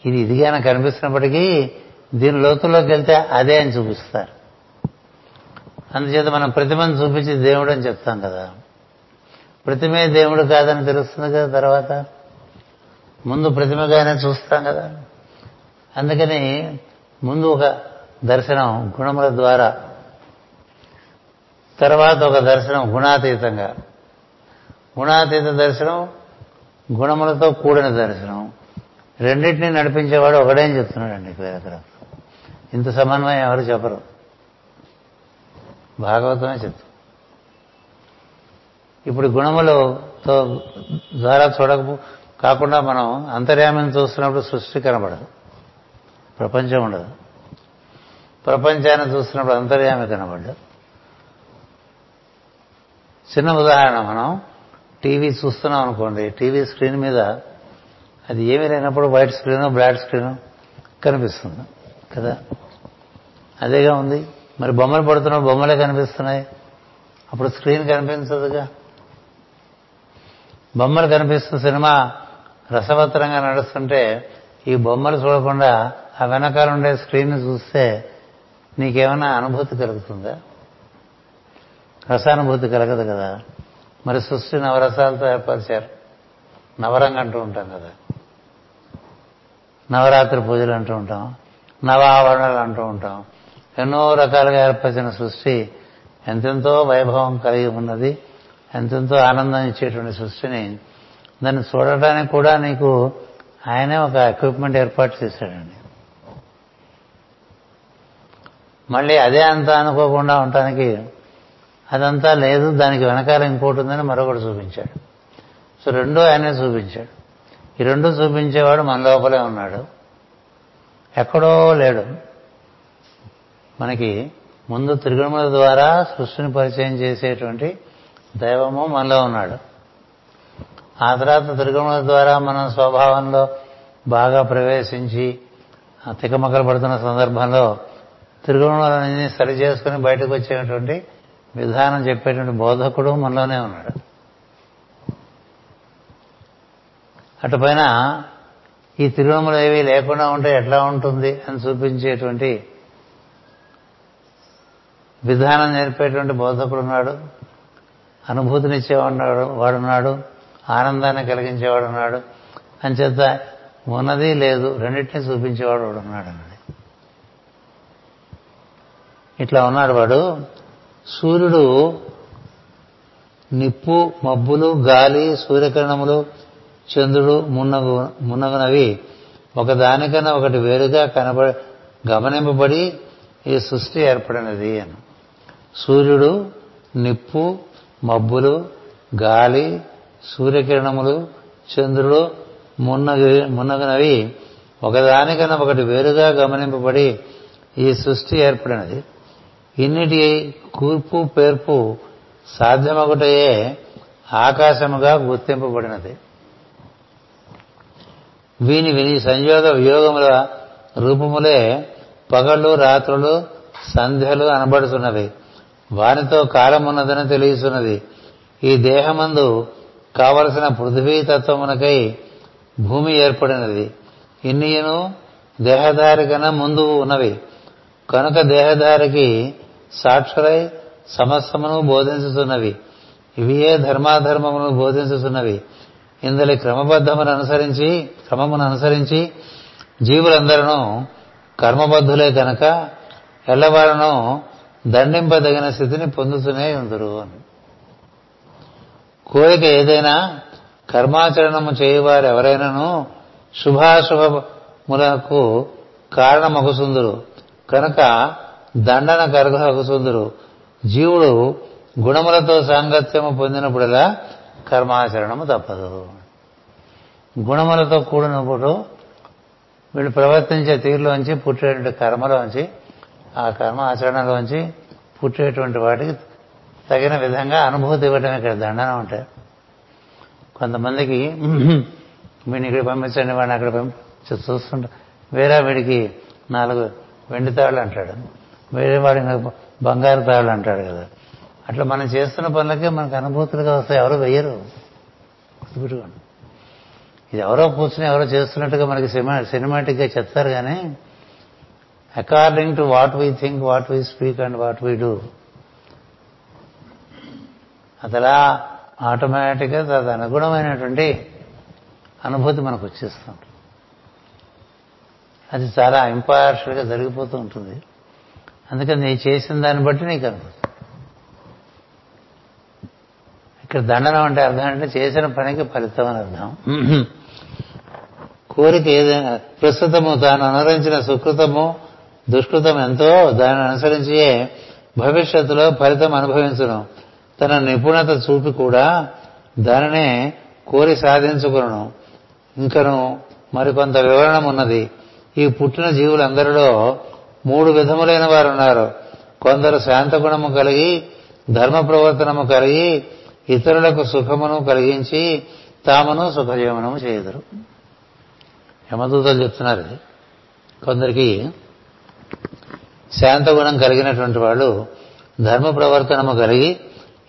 ఇది ఇదిగానే కనిపిస్తున్నప్పటికీ దీని లోతుల్లోకి వెళ్తే అదే అని చూపిస్తారు. అందుచేత మనం ప్రతిమను చూపించి దేవుడు అని చెప్తాం కదా. ప్రతిమే దేవుడు కాదని తెలుస్తుంది కదా తర్వాత? ముందు ప్రతిమగానే చూస్తాం కదా. అందుకని ముందు ఒక దర్శనం గుణముల ద్వారా తర్వాత ఒక దర్శనం గుణాతీతంగా. గుణాతీత దర్శనం గుణములతో కూడిన దర్శనం. రెండింటినీ నడిపించేవాడు ఒకడేం చెప్తున్నాడండి ఇక్కడ ఇంత సమన్వయం ఎవరు చెప్పరు. భాగవతమే చెప్తాం ఇప్పుడు గుణములతో ద్వారా చూడక కాకుండా మనం అంతర్యామిని చూస్తున్నప్పుడు సృష్టి కనబడదు. ప్రపంచం ఉండదు. ప్రపంచాన్ని చూస్తున్నప్పుడు అంతర్యామి కనబడదు. చిన్న ఉదాహరణ మనం టీవీ చూస్తున్నాం అనుకోండి టీవీ స్క్రీన్ మీద అది ఏమీ లేనప్పుడు వైట్ స్క్రీను బ్లాక్ స్క్రీను కనిపిస్తుంది కదా? అదేగా ఉంది. మరి బొమ్మలు పడుతున్నప్పుడు బొమ్మలే కనిపిస్తున్నాయి. అప్పుడు స్క్రీన్ కనిపించదుగా? బొమ్మలు కనిపిస్తూ సినిమా రసవత్తరంగా నడుస్తుంటే ఈ బొమ్మలు చూడకుండా ఆ వెనకాల ఉండే స్క్రీన్ చూస్తే నీకేమైనా అనుభూతి కలుగుతుందా? రసానుభూతి కలగదు కదా? మరి సృష్టి నవరసాలతో ఏర్పరిచారు. నవరంగా అంటూ ఉంటాం కదా? నవరాత్రి పూజలు అంటూ ఉంటాం నవావరణలు అంటూ ఉంటాం. ఎన్నో రకాలుగా ఏర్పరిచిన సృష్టి ఎంతెంతో వైభవం కలిగి ఉన్నది ఎంతెంతో ఆనందం ఇచ్చేటువంటి సృష్టిని దాన్ని చూడటానికి కూడా నీకు ఆయనే ఒక ఎక్విప్మెంట్ ఏర్పాటు చేశాడండి. మళ్ళీ అదే అంతా అనుకోకుండా ఉండటానికి అదంతా లేదు దానికి వెనకాల ఇంకోటి ఉందని మరొకటి చూపించాడు. సో రెండో ఆయనే చూపించాడు. ఈ రెండు చూపించేవాడు మన లోపలే ఉన్నాడు. ఎక్కడో లేడు. మనకి ముందు త్రిగుణముల ద్వారా సృష్టిని పరిచయం చేసేటువంటి దైవము మనలో ఉన్నాడు. ఆ తర్వాత త్రిగుణముల ద్వారా మనం స్వభావంలో బాగా ప్రవేశించి తికమకలు పడుతున్న సందర్భంలో త్రిగుణములన్నీ సరి చేసుకుని బయటకు వచ్చేటువంటి విధానం చెప్పేటువంటి బోధకుడు మనలోనే ఉన్నాడు. అటుపైన ఈ తిరుమల ఏవి లేకుండా ఉంటే ఎట్లా ఉంటుంది అని చూపించేటువంటి విధానం నేర్పేటువంటి బోధకుడు ఉన్నాడు. అనుభూతినిచ్చేవాడు వాడున్నాడు ఆనందాన్ని కలిగించేవాడు ఉన్నాడు అంచేత ఉన్నది లేదు రెండింటిని చూపించేవాడు వాడు ఉన్నాడు అన్నది ఇట్లా ఉన్నాడు వాడు. సూర్యుడు నిప్పు మబ్బులు గాలి సూర్యకిరణములు చంద్రుడు మున్నగు మున్నగునవి. ఒకదానికన్నా ఒకటి వేరుగా కనబడి గమనింపబడి ఈ సృష్టి ఏర్పడినది అని. సూర్యుడు నిప్పు మబ్బులు గాలి సూర్యకిరణములు చంద్రుడు మున్నగి మున్నగునవి. ఒకదానికన్నా ఒకటి వేరుగా గమనింపబడి ఈ సృష్టి ఏర్పడినది. ఇన్నిటి కూర్పు పేర్పు సాధ్యమగుటయే ఆకాశముగా గుర్తింపబడినది. వీని విని సంయోగ వియోగముల రూపములే పగళ్ళు రాత్రులు సంధ్యలు అనబడుతున్నవి. వారితో కాలమున్నదని తెలియచున్నది. ఈ దేహమందు కావలసిన పృథ్వీ తత్వమునకై భూమి ఏర్పడినది. ఇన్నియను దేహధారి కన్నా ముందు ఉన్నవి. కనుక దేహధారికి సాక్షులై సమస్తమును బోధించుతున్నవి ఇవియే ధర్మాధర్మమును బోధించుతున్నవి ఇందలి క్రమబద్ధమును అనుసరించి క్రమమును అనుసరించి జీవులందరూ కర్మబద్ధులే కనుక ఎల్లవారను దండింపదగిన స్థితిని పొందుతూనే ఉందరు అని. కోరిక ఏదైనా కర్మాచరణము చేయవారు ఎవరైనాను శుభాశుభములకు కారణమగుసుందురు. కనుక దండన కరగసుందురు జీవుడు గుణములతో సాంగత్యము పొందినప్పుడలా కర్మాచరణము తప్పదు. గుణములతో కూడినప్పుడు వీళ్ళు ప్రవర్తించే తీరులోంచి పుట్టేటువంటి కర్మలోంచి ఆ కర్మ ఆచరణలోంచి పుట్టేటువంటి వాటికి తగిన విధంగా అనుభూతి ఇవ్వడం ఇక్కడ దండన ఉంటాయి కొంతమందికి వీడిని ఇక్కడ పంపించండి వాడిని అక్కడ పంపించి చూస్తుంటా. వేరే వీడికి నాలుగు వెండి తాళ్ళు అంటాడు. వేరే వాడికి బంగారు తాళ్ళు అంటాడు కదా. అట్లా మనం చేస్తున్న పనులకే మనకు అనుభూతులుగా వస్తాయి. ఎవరు వెయ్యరు. గుర్తుపెట్టుకోండి. ఇది ఎవరో కూర్చుని ఎవరో చేస్తున్నట్టుగా మనకి సినిమా సినిమాటిక్గా చెప్తారు కానీ according to what we think what we speak and what we do అదలా ఆటోమేటిక్గా దాని అనుగుణమైనటువంటి అనుభూతి మనకు వచ్చేస్తుంది. అది చాలా ఇంపార్షల్గా జరిగిపోతూ ఉంటుంది. అందుకని నీ చేసిన దాన్ని బట్టి నీకు అనుభూతి. ఇక్కడ దండనం అంటే అర్థం అంటే చేసిన పనికి ఫలితం అని అర్థం. కోరిక ఏదైనా ప్రస్తుతము తాను అనుసరించిన సుకృతము దుష్కృతం ఎంతో దానిని అనుసరించే భవిష్యత్తులో ఫలితం అనుభవించను. తన నిపుణత చూపి కూడా దానినే కోరి సాధించుకును ఇంకను మరికొంత వివరణ ఉన్నది. ఈ పుట్టిన జీవులందరిలో మూడు విధములైన వారు ఉన్నారు కొందరు శాంతగుణము కలిగి ధర్మ ప్రవర్తనము కలిగి ఇతరులకు సుఖమును కలిగించి తామును సుఖజీవనము చేయుదురు. యమదూతలు చెప్తున్నారు ఇది. కొందరికి శాంతగుణం కలిగినటువంటి వాళ్ళు ధర్మ ప్రవర్తనము కలిగి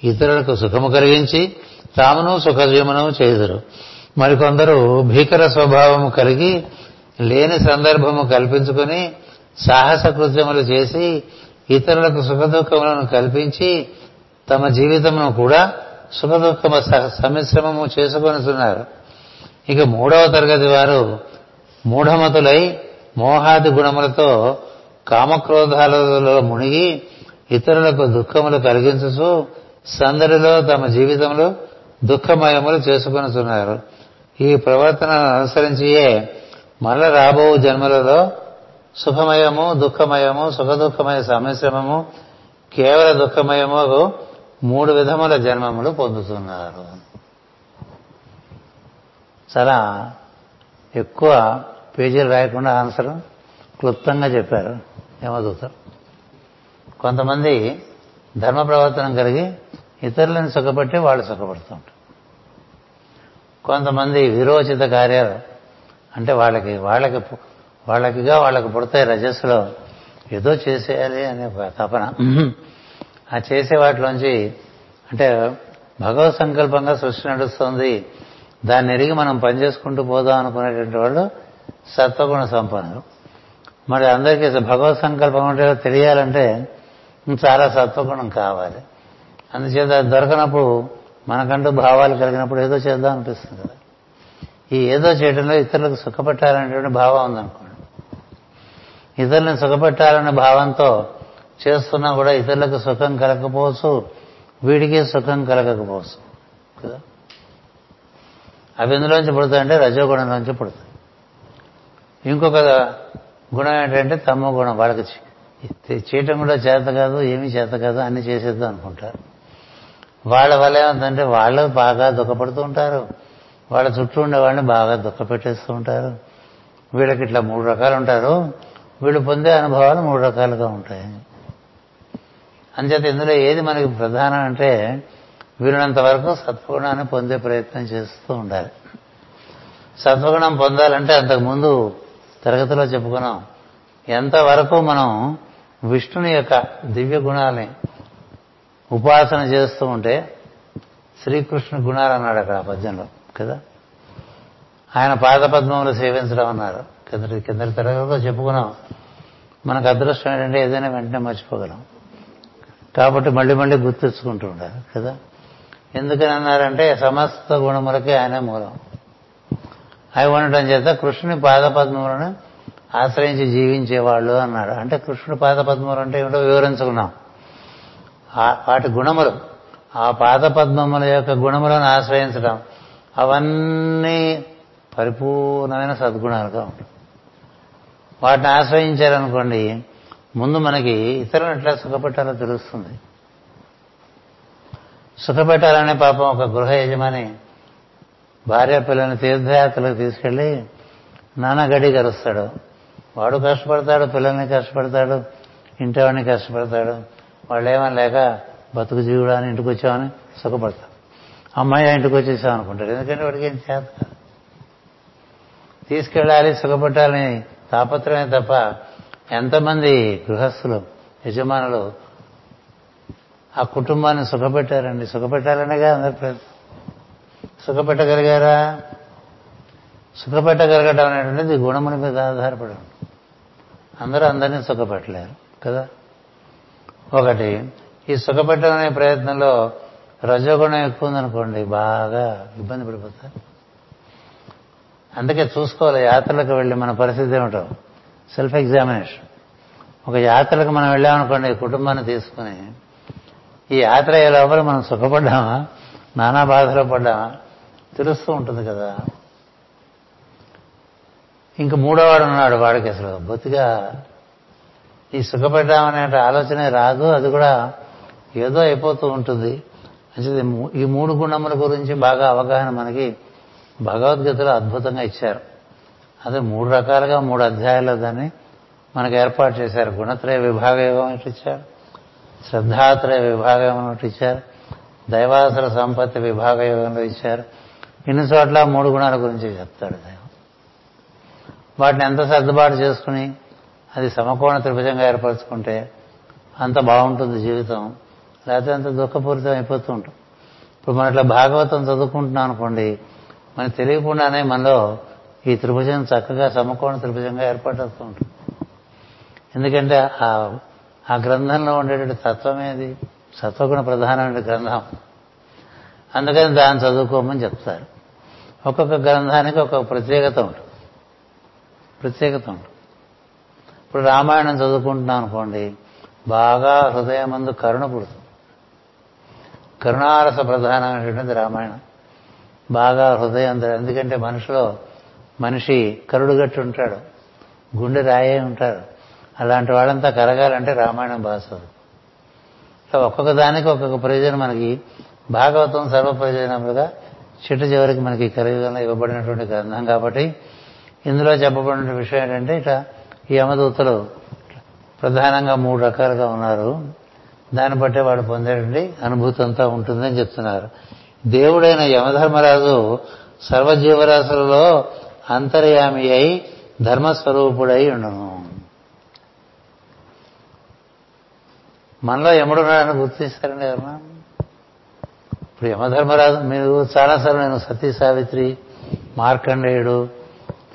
ఇతరులకు సుఖము కలిగించి తామును సుఖజీవనము చేయుదురు. మరికొందరు భీకర స్వభావము కలిగి లేని సందర్భము కల్పించుకొని సాహస కృత్యములు చేసి ఇతరులకు సుఖదుఖములను కల్పించి తమ జీవితమును కూడా సుఖదుఖమ సమిశ్రమము చేసుకొనిస్తున్నారు ఇక మూడవ తరగతి వారు మూఢమతులై మోహాది గుణములతో కామక్రోధాలలో మునిగి ఇతరులకు దుఃఖములు కలిగించుచు సందడిలో తమ జీవితంలో దుఃఖమయములు చేసుకొనిస్తున్నారు ఈ ప్రవర్తనను అనుసరించియే మరల రాబో జన్మలలో సుఖమయము దుఃఖమయము సుఖదుఖమయ సమిశ్రమము కేవల దుఃఖమయము మూడు విధముల జన్మములు పొందుతున్నారు. చాలా ఎక్కువ పేజీలు రాయకుండా ఆన్సర్ క్లుప్తంగా చెప్పారు. యమదూతలు కొంతమంది ధర్మ ప్రవర్తనం కలిగి ఇతరులను సుఖపెట్టి వాళ్ళు సుఖపడుతుంటారు కొంతమంది విరోచిత కార్యాలు అంటే వాళ్ళకి వాళ్ళకి వాళ్ళకిగా వాళ్ళకి పుడతాయి రజస్సులో ఏదో చేసేయాలి అనే తపన. ఆ చేసే వాటిలోంచి అంటే భగవత్ సంకల్పంగా సృష్టి నడుస్తుంది. దాన్ని ఎరిగి మనం పనిచేసుకుంటూ పోదాం అనుకునేటువంటి వాళ్ళు సత్వగుణ సంపన్నులు. మరి అందరికీ భగవత్ సంకల్పం అంటే తెలియాలంటే చాలా సత్వగుణం కావాలి. అందుచేత అది దొరకనప్పుడు మనకంటూ భావాలు కలిగినప్పుడు ఏదో చేద్దాం అనిపిస్తుంది కదా. ఈ ఏదో చేయడంలో ఇతరులకు సుఖపెట్టాలనేటువంటి భావం ఉందనుకోండి. ఇతరులను సుఖపెట్టాలనే భావంతో చేస్తున్నా కూడా ఇతరులకు సుఖం కలగకపోవచ్చు వీడికి సుఖం కలగకపోవచ్చు. కదా? అవి ఎందులోంచి పుడతాయంటే రజోగుణంలోంచి పుడతాయి. ఇంకొక గుణం ఏంటంటే తమ్మ గుణం వాళ్ళకి చేయటం కూడా చేత కాదు ఏమీ చేత కాదు అన్ని చేసేద్దాం అనుకుంటారు. వాళ్ళ వల్ల ఏమంటే వాళ్ళు బాగా దుఃఖపడుతూ ఉంటారు. వాళ్ళ చుట్టూ ఉండే వాళ్ళని బాగా దుఃఖపెట్టేస్తూ ఉంటారు. వీళ్ళకి ఇట్లా మూడు రకాలు ఉంటారు. వీళ్ళు పొందే అనుభవాలు మూడు రకాలుగా ఉంటాయి. అంచేత ఇందులో ఏది మనకి ప్రధానం అంటే వీరినంత వరకు సత్వగుణాన్ని పొందే ప్రయత్నం చేస్తూ ఉండాలి. సత్వగుణం పొందాలంటే అంతకుముందు తరగతిలో చెప్పుకున్నాం. ఎంతవరకు మనం విష్ణుని యొక్క దివ్య గుణాలని ఉపాసన చేస్తూ ఉంటే శ్రీకృష్ణ గుణాలు అన్నాడు అక్కడ ఆ పద్యంలో కదా? ఆయన పాదపద్మములు సేవించడం అన్నారు. కింద కిందటి తరగతిలో చెప్పుకున్నాం. మనకు అదృష్టం ఏంటంటే ఏదైనా వెంటనే మర్చిపోగలం. కాబట్టి మళ్ళీ మళ్ళీ గుర్తించుకుంటూ ఉండాలి కదా? ఎందుకని అన్నారంటే సమస్త గుణములకి ఆయనే మూలం. అవి ఉండటం చేత కృష్ణుని పాదపద్మములను ఆశ్రయించి జీవించేవాళ్ళు అన్నాడు. అంటే కృష్ణుడు పాదపద్మములు అంటే ఏమిటో వివరించుకున్నాం. వాటి గుణములు ఆ పాదపద్మముల యొక్క గుణములను ఆశ్రయించడం అవన్నీ పరిపూర్ణమైన సద్గుణాలుగా ఉంటాయి. వాటిని ఆశ్రయించారనుకోండి ముందు మనకి ఇతరులను ఎట్లా సుఖపెట్టాలో తెలుస్తుంది. సుఖపెట్టాలనే పాపం ఒక గృహ యజమాని భార్య పిల్లని తీర్థయాత్రలకు తీసుకెళ్ళి నానా కరుస్తాడు. వాడు కష్టపడతాడు పిల్లల్ని కష్టపడతాడు ఇంటివాడిని కష్టపడతాడు. వాళ్ళు ఏమని లేక బతుకు జీవుడు అని ఇంటికి వచ్చామని సుఖపడతాడు అమ్మాయి ఇంటికి వచ్చేసాం అనుకుంటాడు ఎందుకంటే వాడికి ఏం చేత తీసుకెళ్ళాలి సుఖపెట్టాలని తాపత్రమే తప్ప ఎంతమంది గృహస్థులు యజమానులు ఆ కుటుంబాన్ని సుఖపెట్టారండి? సుఖపెట్టాలనేగా అందరి ప్రయత్నం సుఖపెట్టగలిగారా? సుఖపెట్టగలగడం అనేటువంటిది గుణముల మీద ఆధారపడి అందరూ అందరినీ సుఖపెట్టలేరు కదా? ఒకటి ఈ సుఖపెట్టడం అనే ప్రయత్నంలో రజోగుణం ఎక్కువ ఉందనుకోండి బాగా ఇబ్బంది పడిపోతారు. అందుకే చూసుకోవాలి యాత్రలకు వెళ్ళి మన పరిస్థితి ఏమిటో. సెల్ఫ్ ఎగ్జామినేషన్ ఒక యాత్రకు మనం వెళ్ళామనుకోండి కుటుంబాన్ని తీసుకుని ఈ యాత్ర అయ్యే లోపల మనం సుఖపడ్డామా? నానా బాధలో పడ్డామా? తెలుస్తూ ఉంటుంది కదా. ఇంక మూడోవాడు ఉన్నాడు వాడికి అసలు బొత్తిగా ఈ సుఖపడ్డామనే ఆలోచనే రాదు అది కూడా ఏదో అయిపోతూ ఉంటుంది. మంచిది ఈ మూడు గుణముల గురించి బాగా అవగాహన మనకి భగవద్గీతలో అద్భుతంగా ఇచ్చారు. అదే మూడు రకాలుగా మూడు అధ్యాయాలు దాన్ని మనకు ఏర్పాటు చేశారు. గుణత్రయ విభాగయోగం ఒకటి ఇచ్చారు శ్రద్ధాత్రయ విభాగం ఒకటి ఇచ్చారు దైవాసుర సంపత్తి విభాగయోగంలో ఇచ్చారు. ఇన్ని చోట్ల మూడు గుణాల గురించి చెప్తాడు దైవం వాటిని ఎంత సర్దుబాటు చేసుకుని అది సమకోణ త్రిభుజంగా ఏర్పరచుకుంటే అంత బాగుంటుంది జీవితం. లేకపోతే అంత దుఃఖపూరితం అయిపోతూ ఉంటాం. ఇప్పుడు మన ఇట్లా భాగవతం చదువుకుంటున్నాం అనుకోండి మనకు తెలియకుండానే మనలో ఈ త్రిభుజం చక్కగా సమకోణ త్రిభుజంగా ఏర్పడుతూ ఉంటుంది. ఎందుకంటే ఆ ఆ గ్రంథంలో ఉండేటువంటి తత్వమేది సత్వగుణ ప్రధానమైన గ్రంథం. అందుకని దాన్ని చదువుకోమని చెప్తారు. ఒక్కొక్క గ్రంథానికి ఒక్కొక్క ప్రత్యేకత ఉంటుంది. ప్రత్యేకత ఉంటుంది. ఇప్పుడు రామాయణం చదువుకుంటున్నాం అనుకోండి బాగా హృదయం మందు కరుణ పుడుతుంది. కరుణారస ప్రధానమైనటువంటి రామాయణం. బాగా హృదయం ఎందుకంటే మనిషిలో మనిషి కరుడుగట్టు ఉంటాడు గుండె రాయే ఉంటాడు. అలాంటి వాళ్ళంతా కరగాలంటే రామాయణం భాష ఒక్కొక్క దానికి ఒక్కొక్క ప్రయోజనం మనకి. భాగవతం సర్వ ప్రయోజనములుగా చిట్ట చివరికి మనకి కలియుగంలో ఇవ్వబడినటువంటి గ్రంథం కాబట్టి ఇందులో చెప్పబడిన విషయం ఏంటంటే ఇట ఈ యమదూతలు ప్రధానంగా మూడు రకాలుగా ఉన్నారు. దాన్ని బట్టే వాడు పొందేటువంటి అనుభూతి అంతా ఉంటుందని చెప్తున్నారు. దేవుడైన యమధర్మరాజు సర్వజీవరాశులలో అంతర్యామి అయి ధర్మస్వరూపుడై ఉండను. మనలో ఎముడున్నాడని గుర్తిస్తారండి ఎవరన్నా? ఇప్పుడు యమధర్మరాజు మీరు చాలాసార్లు నేను సతీ సావిత్రి మార్కండేయుడు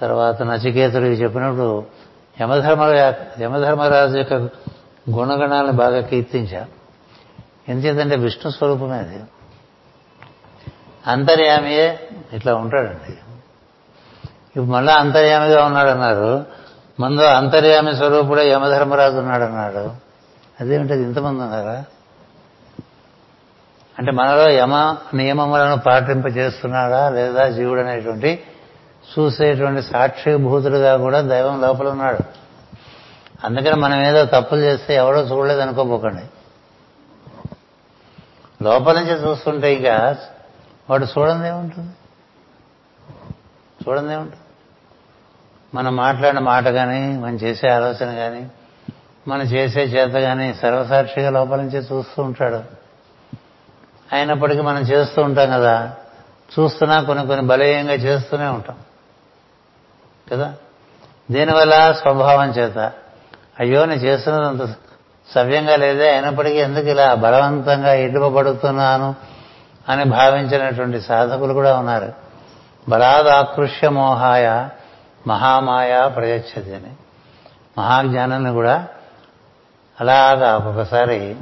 తర్వాత నచికేతుడు ఇవి చెప్పినప్పుడు యమధర్మ యమధర్మరాజు యొక్క గుణగణాలను బాగా కీర్తించారు ఎందుచేతంటే విష్ణు స్వరూపమే అది. అంతర్యామియే ఇట్లా ఉంటాడండి. ఇప్పుడు మళ్ళా అంతర్యామిగా ఉన్నాడన్నారు. ముందు అంతర్యామి స్వరూపుడే యమధర్మరాజు ఉన్నాడన్నాడు. అదేమిటది? ఇంతమంది ఉన్నారా? అంటే మనలో యమ నియమములను పాటింప చేస్తున్నాడా లేదా జీవుడు అనేటువంటి చూసేటువంటి సాక్షిభూతుడుగా కూడా దైవం లోపల ఉన్నాడు. అందుకని మనం ఏదో తప్పులు చేస్తే ఎవడో చూడలేదు అనుకోపోకండి. లోపల నుంచి చూస్తుంటే ఇక వాడు చూడండి ఏముంటుంది చూడండి ఏముంటుంది మనం మాట్లాడిన మాట కానీ మనం చేసే ఆలోచన కానీ మనం చేసే చేత కానీ సర్వసాక్షిగా లోపల నుంచి చూస్తూ ఉంటాడు. అయినప్పటికీ మనం చేస్తూ ఉంటాం కదా. చూస్తున్నా కొన్ని కొన్ని బలీయంగా చేస్తూనే ఉంటాం. కదా? దీనివల్ల స్వభావం చేత. అయ్యో నేను చేస్తున్నది అంత సవ్యంగా లేదే. అయినప్పటికీ ఎందుకు ఇలా బలవంతంగా ఇటుపబడుతున్నాను అని భావించినటువంటి సాధకులు కూడా ఉన్నారు. బలాదాకృష్య మోహాయ మహామాయ ప్రయచ్చది అని మహాజ్ఞానాన్ని కూడా అలాగా ఒక్కొక్కసారి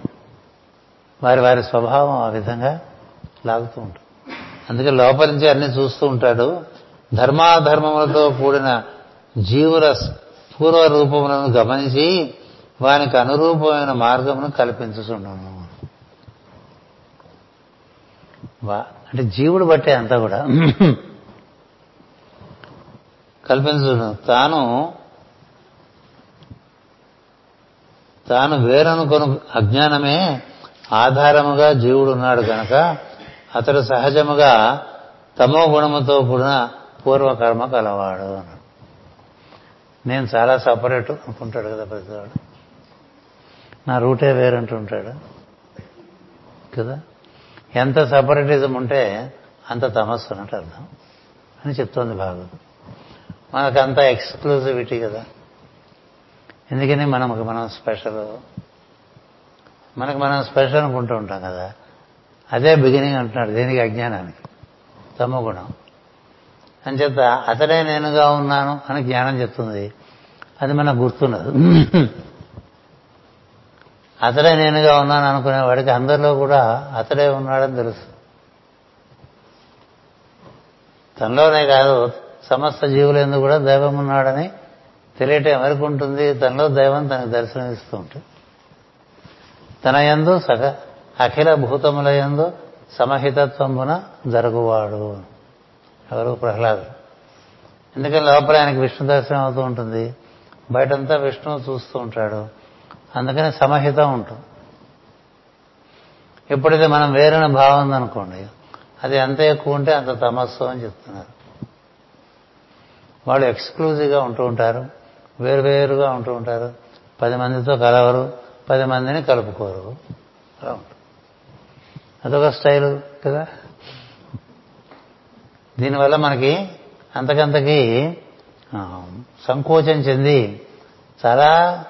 వారి వారి స్వభావం ఆ విధంగా లాగుతూ ఉంటుంది. అందుకే లోపలి నుంచి అన్ని చూస్తూ ఉంటాడు. ధర్మాధర్మములతో కూడిన జీవుల పూర్వ రూపములను గమనించి వానికి అనురూపమైన మార్గమును కల్పించుతున్నాను అంటే జీవుడు బట్టే అంతా కూడా కల్పించు తాను తాను వేరనుకొను అజ్ఞానమే ఆధారముగా జీవుడు ఉన్నాడు కనుక అతడు సహజముగా తమో గుణముతో కూడిన పూర్వకర్మ కలవాడు నేను చాలా సపరేట్ అనుకుంటాడు కదా ప్రతివాడు నా రూటే వేరంటుంటాడు. కదా? ఎంత సపరేటిజం ఉంటే అంత తమస్సు అన్నట్టు అర్థం. అని చెప్తోంది భాగవతం. మనకంత ఎక్స్క్లూజివిటీ కదా. ఎందుకని మనకు మనం స్పెషల్ మనకు మనం స్పెషల్ అనుకుంటూ ఉంటాం కదా. అదే బిగినింగ్ అంటున్నాడు దేనికి అజ్ఞానానికి. తమ గుణం. అని చెప్తా అతడే నేనుగా ఉన్నాను అని జ్ఞానం చెప్తుంది. అది మనకు గుర్తున్నది. అతడే నేనుగా ఉన్నాను అనుకునే వాడికి అందరిలో కూడా అతడే ఉన్నాడని తెలుసు. తనలోనే కాదు సమస్త జీవులందు కూడా దైవం ఉన్నాడని తెలియటం ఎవరికి ఉంటుంది? తనలో దైవం తనకు దర్శనమిస్తూ ఉంటుంది. తన యందు సగ అఖిల భూతముల యందు సమహితత్వమున జరుగువాడు. ఎవరు? ప్రహ్లాదుడు ఎందుకని లోపల ఆయనకి విష్ణు దర్శనం అవుతూ ఉంటుంది? బయటంతా విష్ణువు చూస్తూ ఉంటాడు. అందుకని సమహితం ఉంటుంది. ఎప్పుడైతే మనం వేరైన భావం ఉందనుకోండి. అది ఎంత ఎక్కువ ఉంటే అంత తమస్సు అని చెప్తున్నారు. వాళ్ళు ఎక్స్క్లూజివ్గా ఉంటూ ఉంటారు. వేరువేరుగా ఉంటూ ఉంటారు. పది మందితో కలవరు. పది మందిని కలుపుకోరు. అలా ఉంటుంది అదొక స్టైలు కదా? దీనివల్ల మనకి అంతకంతకి సంకోచం చెంది చాలా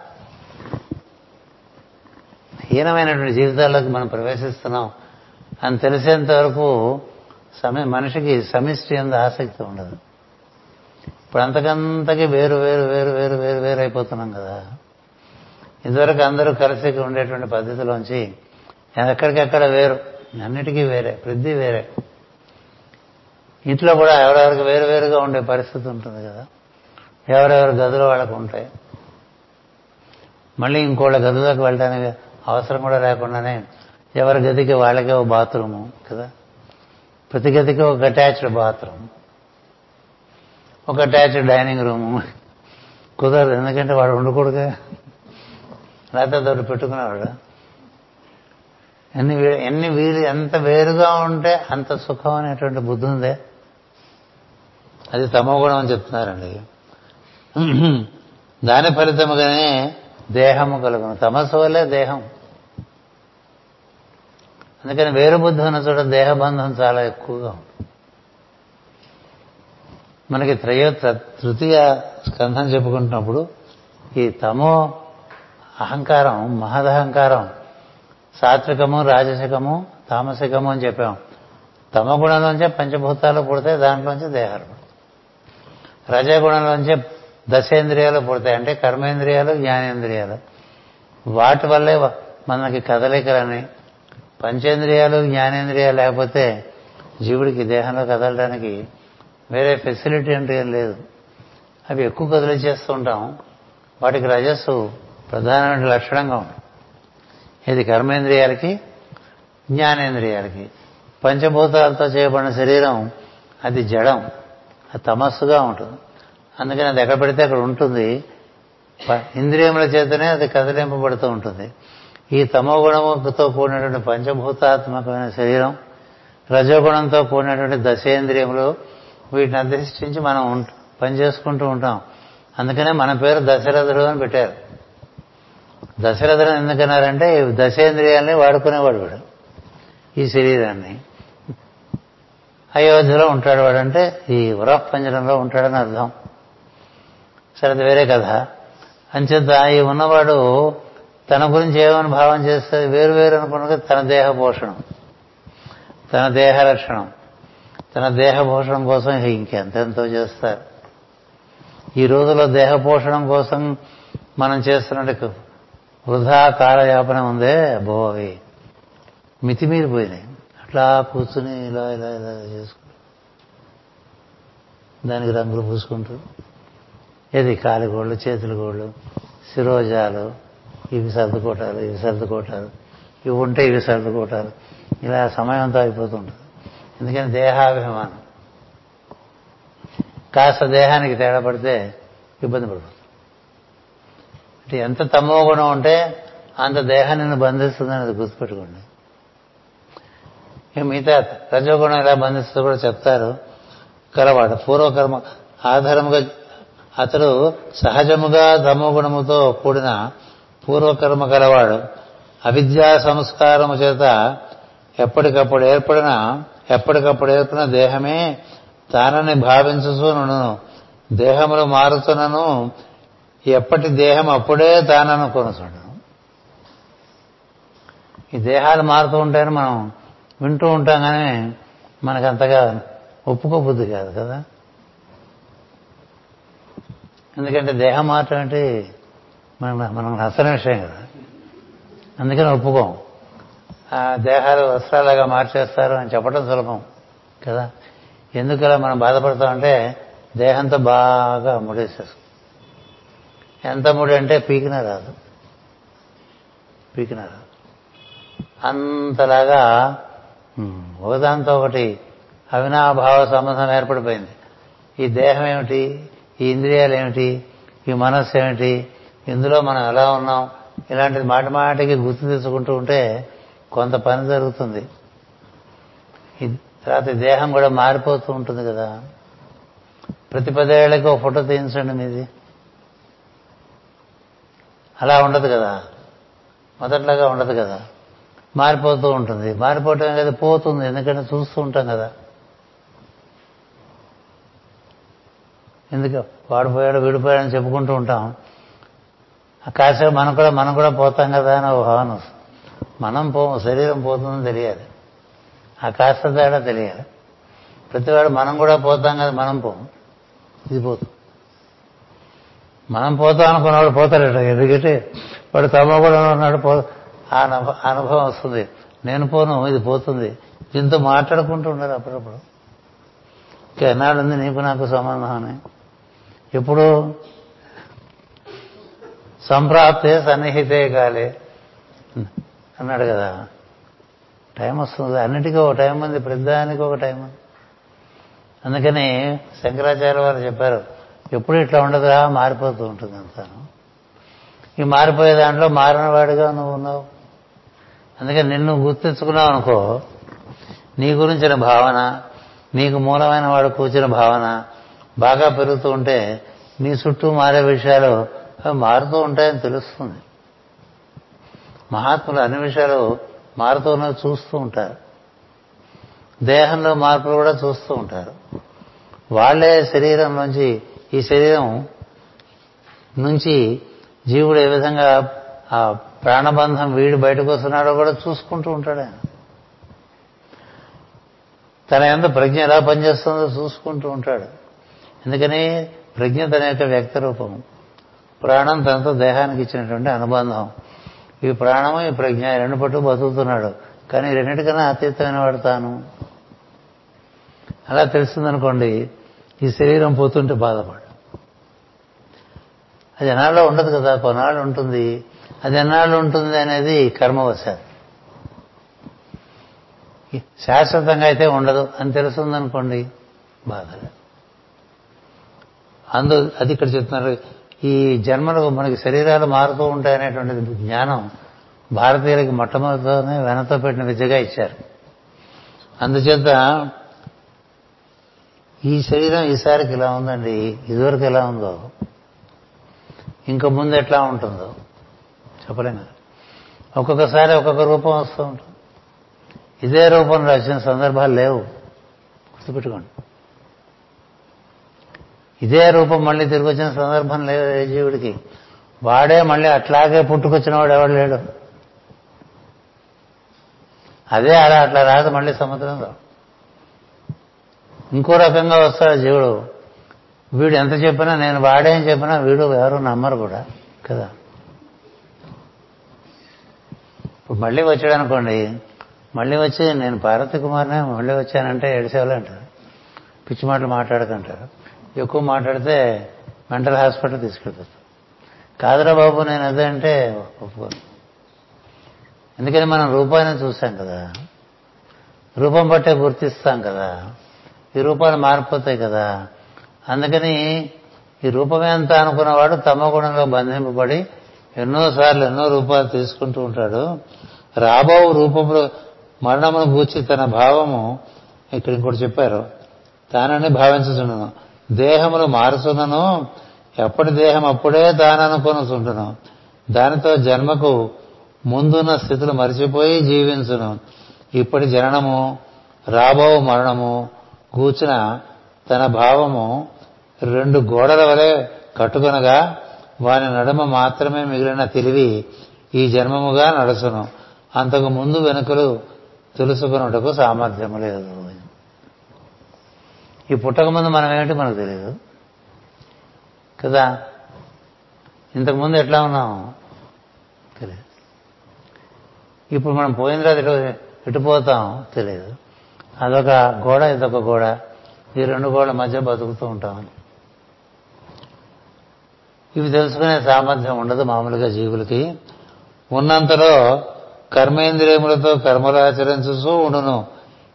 హీనమైనటువంటి జీవితాల్లోకి మనం ప్రవేశిస్తున్నాం అని తెలిసేంత వరకు మనిషికి సమిష్టి అంత ఆసక్తి ఉండదు. ఇప్పుడు అంతకంతకి వేరు వేరు వేరు వేరు వేరు వేరు అయిపోతున్నాం కదా. ఇదివరకు అందరూ కలిసి ఉండేటువంటి పద్ధతిలోంచి ఎక్కడికెక్కడ వేరు. అన్నిటికీ వేరే ప్రతి వేరే. ఇంట్లో కూడా ఎవరెవరికి వేరు వేరుగా ఉండే పరిస్థితి ఉంటుంది కదా. ఎవరెవరి గదులు వాళ్ళకు ఉంటాయి. మళ్ళీ ఇంకోళ్ళ గదిలోకి వెళ్ళడానికి అవసరం కూడా లేకుండానే ఎవరి గదికి వాళ్ళకే ఒక బాత్రూము కదా. ప్రతి గదికి ఒక అటాచ్డ్ బాత్రూమ్. ఒక అటాచ్డ్ డైనింగ్ రూము కుదరదు ఎందుకంటే వాడు ఉండకూడదుగా లేకపోతే దొడ్డు పెట్టుకునేవాడు ఎన్ని ఎన్ని వీలు ఎంత వేరుగా ఉంటే అంత సుఖం అనేటువంటి బుద్ధి ఉందే. అది తమోగుణం అని చెప్తున్నారండి. దాని ఫలితముగానే దేహము కలుగును. తమస్సు వల్లే దేహం. అందుకని వేరు బుద్ధి ఉన్న చోట దేహబంధం చాలా ఎక్కువగా ఉంటుంది. మనకి త్రయో తృతీయ స్కంధం చెప్పుకుంటున్నప్పుడు ఈ తమో అహంకారం మహదహంకారం సాత్వికము రాజసికము తామసికము అని చెప్పాం. తమ గుణంలోంచే పంచభూతాలు పుడతాయి దాంట్లోంచి దేహాలు రజగుణంలోంచే దశేంద్రియాలు పుడతాయి అంటే కర్మేంద్రియాలు జ్ఞానేంద్రియాలు. వాటి వల్లే మనకి కదలికలని పంచేంద్రియాలు జ్ఞానేంద్రియాలు లేకపోతే జీవుడికి దేహంలో కదలడానికి వేరే ఫెసిలిటీ అంటే ఏం లేదు. అవి ఎక్కువ కదిలిచేస్తూ ఉంటాం. వాటికి రజస్సు ప్రధానమైన లక్షణంగా ఉంటుంది ఇది కర్మేంద్రియాలకి జ్ఞానేంద్రియాలకి. పంచభూతాలతో చేయబడిన శరీరం అది జడం అది తమస్సుగా ఉంటుంది. అందుకని అది ఎక్కడ పెడితే అక్కడ ఉంటుంది. ఇంద్రియముల చేతనే అది కదిలింపబడుతూ ఉంటుంది. ఈ తమో గుణముతో కూడినటువంటి పంచభూతాత్మకమైన శరీరం రజోగుణంతో కూడినటువంటి దశేంద్రియములు వీటిని అధిష్ఠించి మనం పని చేసుకుంటూ ఉంటాం. అందుకనే మన పేరు దశరథుడు అని పెట్టారు. దశరథుడు ఎందుకన్నారంటే దశేంద్రియాలని వాడుకునేవాడు వాడు. ఈ శరీరాన్ని. అయోధ్యలో ఉంటాడు వాడంటే ఈ వరపంజరంలో ఉంటాడని అర్థం. సరే అది వేరే కథ. అంచేత ఈ ఉన్నవాడు తన గురించి ఏమని భావం చేస్తే వేరు వేరు అనుకున్నది తన దేహ పోషణం తన దేహ రక్షణం. తన దేహ కోసం ఇంకెంతెంతో చేస్తారు. ఈ రోజుల్లో దేహపోషణం కోసం మనం చేస్తున్నట్టు వృధా కాలయాపన ఉందే అబ్బో అవి మితిమీరిపోయినాయి అట్లా కూర్చుని ఇలా ఇలా ఇలా చేసుకుంటూ దానికి రంగులు పూసుకుంటూ ఏది కాలిగోళ్ళు చేతులు గోళ్ళు శిరోజాలు ఇవి సర్దుకోటాలు ఇవి సర్దుకోటాలు ఇవి ఉంటే ఇవి సర్దుకోటాలు ఇలా సమయం అంతా అయిపోతుంటుంది. ఎందుకని దేహాభిమానం. కాస్త దేహానికి తేడా పడితే ఇబ్బంది పడుతుంది అంటే ఎంత తమో గుణం ఉంటే అంత దేహాన్ని నిన్ను బంధిస్తుందని అది గుర్తుపెట్టుకోండి. మిగతా రజోగుణం ఎలా బంధిస్తుందో కూడా చెప్తారు. కలవాడు పూర్వకర్మ ఆధారముగా అతడు సహజముగా తమోగుణముతో కూడిన పూర్వకర్మ కలవాడు. అవిద్యా సంస్కారము చేత ఎప్పటికప్పుడు ఏర్పడిన ఎప్పటికప్పుడు ఏర్పడిన దేహమే తానని భావించును దేహములు మారుతున్నను ఎప్పటి దేహం అప్పుడే తానను కొనుచుండను. ఈ దేహాలు మారుతూ ఉంటాయని మనం వింటూ ఉంటాం కానీ మనకు అంతగా ఒప్పుకోబుద్ధి కాదు కదా. ఎందుకంటే దేహం మారటం అంటే మనం మనం నచ్చని విషయం కదా. అందుకని ఒప్పుకోం. దేహాలు వస్త్రాలుగా మార్చేస్తారు అని చెప్పడం సులభం కదా? ఎందుకలా మనం బాధపడతామంటే దేహంతో బాగా ముడేసేస్తాం ఎంత ముడి అంటే పీకిన రాదు. పీకిన రాదు. అంతలాగా ఒకదాంతో ఒకటి అవినాభావ సంబంధం ఏర్పడిపోయింది. ఈ దేహం ఏమిటి? ఈ ఇంద్రియాలు ఏమిటి? ఈ మనస్సు ఏమిటి? ఇందులో మనం ఎలా ఉన్నాం? ఇలాంటిది మాటి మాటికి గుర్తు తెచ్చుకుంటూ ఉంటే కొంత పని జరుగుతుంది. తర్వాత దేహం కూడా మారిపోతూ ఉంటుంది కదా. ప్రతి పదేళ్ళకి ఒక ఫోటో తీయించండి మీది. అలా ఉండదు కదా. మొదట్లాగా ఉండదు కదా. మారిపోతూ ఉంటుంది. మారిపోవటం కదా పోతుంది. ఎందుకంటే చూస్తూ ఉంటాం కదా. ఎందుకు? వాడిపోయాడు విడిపోయాడని చెప్పుకుంటూ ఉంటాం. కాసేపు మనం కూడా మనం కూడా పోతాం కదా అని ఒక భావన వస్తుంది. మనం పో శరీరం పోతుందని తెలియాలి. ఆ కాస్త తేడా తెలియాలి. ప్రతివాడు మనం కూడా పోతాం కదా మనం పోం. ఇది పోతుంది మనం పోతాం అనుకున్నవాడు పోతాడట ఎందుకంటే వాడు తమ కూడా ఉన్నాడు పో. ఆ అనుభవం వస్తుంది. నేను పోను ఇది పోతుంది. దీంతో మాట్లాడుకుంటూ ఉండాలి అప్పుడప్పుడు. ఎన్నాడు ఉంది నీకు నాకు సంబంధం అని? ఎప్పుడు? సంప్రాప్తే సన్నిహితే కాలే. అన్నాడు కదా. టైం వస్తుంది. అన్నిటికీ ఒక టైం ఉంది. ప్రతిదానికి ఒక టైం ఉంది. అందుకని శంకరాచార్య వారు చెప్పారు ఎప్పుడు ఇట్లా ఉండదురా మారిపోతూ ఉంటుంది అంతాను. ఈ మారిపోయే దాంట్లో మారినవాడిగా నువ్వు ఉన్నావు. అందుకని నిన్ను గుర్తించుకున్నావు అనుకో నీ గురించిన భావన నీకు మూలమైన వాడు కూర్చిన భావన బాగా పెరుగుతూ ఉంటే నీ చుట్టూ మారే విషయాలు అవి మారుతూ ఉంటాయని తెలుస్తుంది. మహాత్ములు అన్ని విషయాలు మారుతూ ఉన్నది చూస్తూ ఉంటారు. దేహంలో మార్పులు కూడా చూస్తూ ఉంటారు. వాళ్ళే శరీరం నుంచి ఈ శరీరం నుంచి జీవుడు ఏ విధంగా ఆ ప్రాణబంధం వీడు బయటకు వస్తున్నాడో కూడా చూసుకుంటూ ఉంటాడు ఆయన. తన ఎంత ప్రజ్ఞ ఎలా పనిచేస్తుందో చూసుకుంటూ ఉంటాడు. ఎందుకని? ప్రజ్ఞ తన యొక్క వ్యక్త రూపం ప్రాణం తనతో దేహానికి ఇచ్చినటువంటి అనుబంధం. ఈ ప్రాణము ఈ ప్రజ్ఞ ఈ రెండు పట్టు బతుకుతున్నాడు. కానీ రెండింటికన్నా అతీతమైన వాడు తాను. అలా తెలిసిందనుకోండి ఈ శరీరం పోతుంటే బాధపడు. అది ఎన్నాళ్ళు ఉండదు కదా కొన్నాళ్ళు ఉంటుంది. అది ఎన్నాళ్ళు ఉంటుంది అనేది కర్మవశాలు శాశ్వతంగా అయితే ఉండదు అని తెలుస్తుందనుకోండి బాధ అందు అది ఇక్కడ చెప్తున్నారు ఈ జన్మలు మనకి శరీరాలు మారుతూ ఉంటాయనేటువంటి జ్ఞానం భారతీయులకి మొట్టమొదటితోనే వెనతో పెట్టిన విద్యగా ఇచ్చారు. అందుచేత ఈ శరీరం ఈసారికి ఇలా ఉందండి? ఇదివరకు ఎలా ఉందో? ఇంకా ముందు ఎట్లా ఉంటుందో? చెప్పలేము. ఒక్కొక్కసారి ఒక్కొక్క రూపం వస్తూ ఉంటుంది. ఇదే రూపంలో వచ్చిన సందర్భాలు లేవు. గుర్తుపెట్టుకోండి. ఇదే రూపం మళ్ళీ తిరిగి వచ్చిన సందర్భం లేదు ఏ జీవుడికి. వాడే మళ్ళీ అట్లాగే పుట్టుకొచ్చిన వాడు ఎవడు లేడు. అదే అలా అట్లా రాదు మళ్ళీ సముద్రంలో. ఇంకో రకంగా వస్తాడు జీవుడు. వీడు ఎంత చెప్పినా నేను వాడేం చెప్పినా వీడు ఎవరు నమ్మరు కూడా కదా? ఇప్పుడు మళ్ళీ వచ్చాడు అనుకోండి మళ్ళీ వచ్చి నేను పార్వతి కుమార్నే మళ్ళీ వచ్చానంటే ఏడిసేవాళ్ళు అంటారు పిచ్చి మాటలు మాట్లాడకంటారు. ఎక్కువ మాట్లాడితే మెంటల్ హాస్పిటల్ తీసుకెళ్తారు. కాదురా బాబు నేను అదే అంటే ఒప్పుకోను ఎందుకని మనం రూపాన్ని చూసాం కదా. రూపం బట్టే గుర్తిస్తాం కదా. ఈ రూపాలు మారిపోతాయి కదా. అందుకని ఈ రూపమే అంతా అనుకున్నవాడు తమ గుణంలో బంధింపబడి ఎన్నోసార్లు ఎన్నో రూపాలు తీసుకుంటూ ఉంటాడు. రాబో రూపంలో మరణమును గూర్చి తన భావము ఇక్కడ ఇంకోటి చెప్పారు తానని భావించుతున్నాను దేహములు మారుసునను ఎప్పటి దేహం అప్పుడే తాననుకొనుచుంటును దానితో జన్మకు ముందున్న స్థితులు మరిచిపోయి జీవించును. ఇప్పటి జననము రాబో మరణము కూర్చిన తన భావము రెండు గోడల వలె కట్టుకొనగా వాని నడుమ మాత్రమే మిగిలిన తెలివి ఈ జన్మముగా నడుచును అంతకు ముందు వెనుకలు తెలుసుకున్నటకు సామర్థ్యము లేదు. ఈ పుట్టకముందు మనం ఏమిటి మనకు తెలియదు కదా? ఇంతకుముందు ఎట్లా ఉన్నాం? తెలియదు ఇప్పుడు మనం పోయిన తర్వాత ఎటు ఎటు పోతాం? తెలియదు అదొక గోడ ఇదొక గోడ. ఈ రెండు గోడల మధ్య బతుకుతూ ఉంటాం ఇవి తెలుసుకునే సామర్థ్యం ఉండదు మామూలుగా జీవులకి. ఉన్నంతలో కర్మేంద్రియములతో కర్మలు ఆచరించుతూ ఉండును.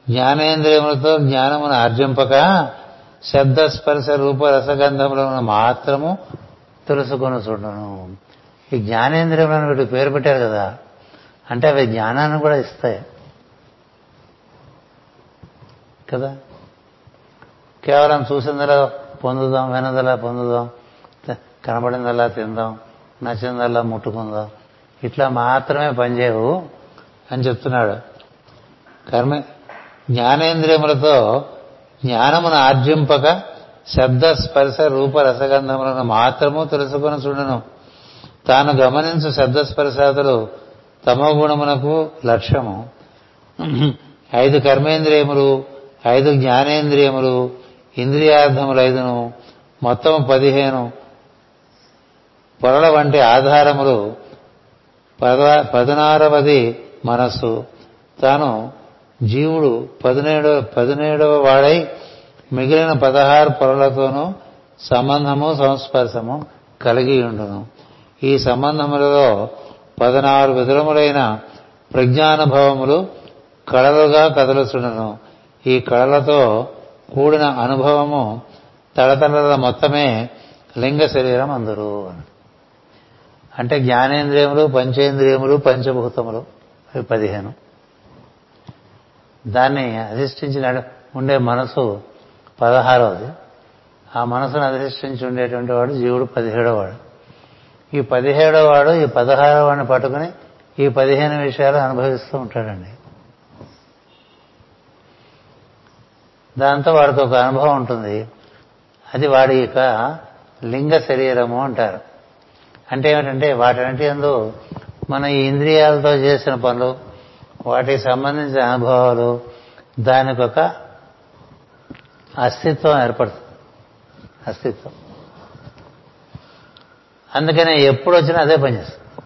జ్ఞానేంద్రియములతో జ్ఞానమును ఆర్జింపక శబ్ద స్పర్శ రూప రసగంధములను మాత్రము తెలుసుకొని చూడను ఈ జ్ఞానేంద్రియములను వీటికి పేరు పెట్టారు కదా అంటే అవి జ్ఞానాన్ని కూడా ఇస్తాయి. కదా? కేవలం చూసిందలా పొందుదాం వినదలా పొందుదాం కనబడిందలా తిందాం నచ్చిందల్లా ముట్టుకుందాం ఇట్లా మాత్రమే పనిచేయవు అని చెప్తున్నాడు. కర్మ జ్ఞానేంద్రియములతో జ్ఞానమును ఆర్జింపక శబ్ద స్పర్శ రూప రసగంధములను మాత్రము తెలుసుకుని చూడను. తాను గమనించు శబ్దస్పర్శాదులు తమో గుణమునకు లక్ష్యము. ఐదు కర్మేంద్రియములు ఐదు జ్ఞానేంద్రియములు ఇంద్రియార్థములు ఐదును మొత్తం పదిహేను. పొరల వంటి ఆధారములు పద మనస్సు. తాను జీవుడు పదినేడవ పదినేడవ వాడై మిగిలిన పదహారు పొరలతోనూ సంబంధము సంస్పర్శము కలిగి ఉండును. ఈ సంబంధములలో పదనారు విధములైన ప్రజ్ఞానుభవములు కళలుగా కదలుచుండును. ఈ కళలతో కూడిన అనుభవము తడతడల మొత్తమే లింగ శరీరం అందరు. అంటే జ్ఞానేంద్రియములు పంచేంద్రియములు పంచభూతములు అవి పదిహేను. దాన్ని అధిష్ఠించి ఉండే మనసు పదహారవది. ఆ మనసును అధిష్ఠించి ఉండేటువంటి వాడు జీవుడు పదిహేడో వాడు ఈ పదిహేడో వాడు ఈ పదహారో వాడిని పట్టుకుని ఈ పదిహేను విషయాలు అనుభవిస్తూ ఉంటాడండి. దాంతో వాడికి ఒక అనుభవం ఉంటుంది. అది వాడి యొక్క లింగ శరీరము అంటారు. అంటే ఏమిటంటే వాటన్నిటి ఎందు మన ఈ ఇంద్రియాలతో చేసిన పనులు వాటికి సంబంధించిన అనుభవాలు దానికి ఒక అస్తిత్వం ఏర్పడుతుంది. అస్తిత్వం. అందుకనే ఎప్పుడు వచ్చినా అదే పనిచేస్తుంది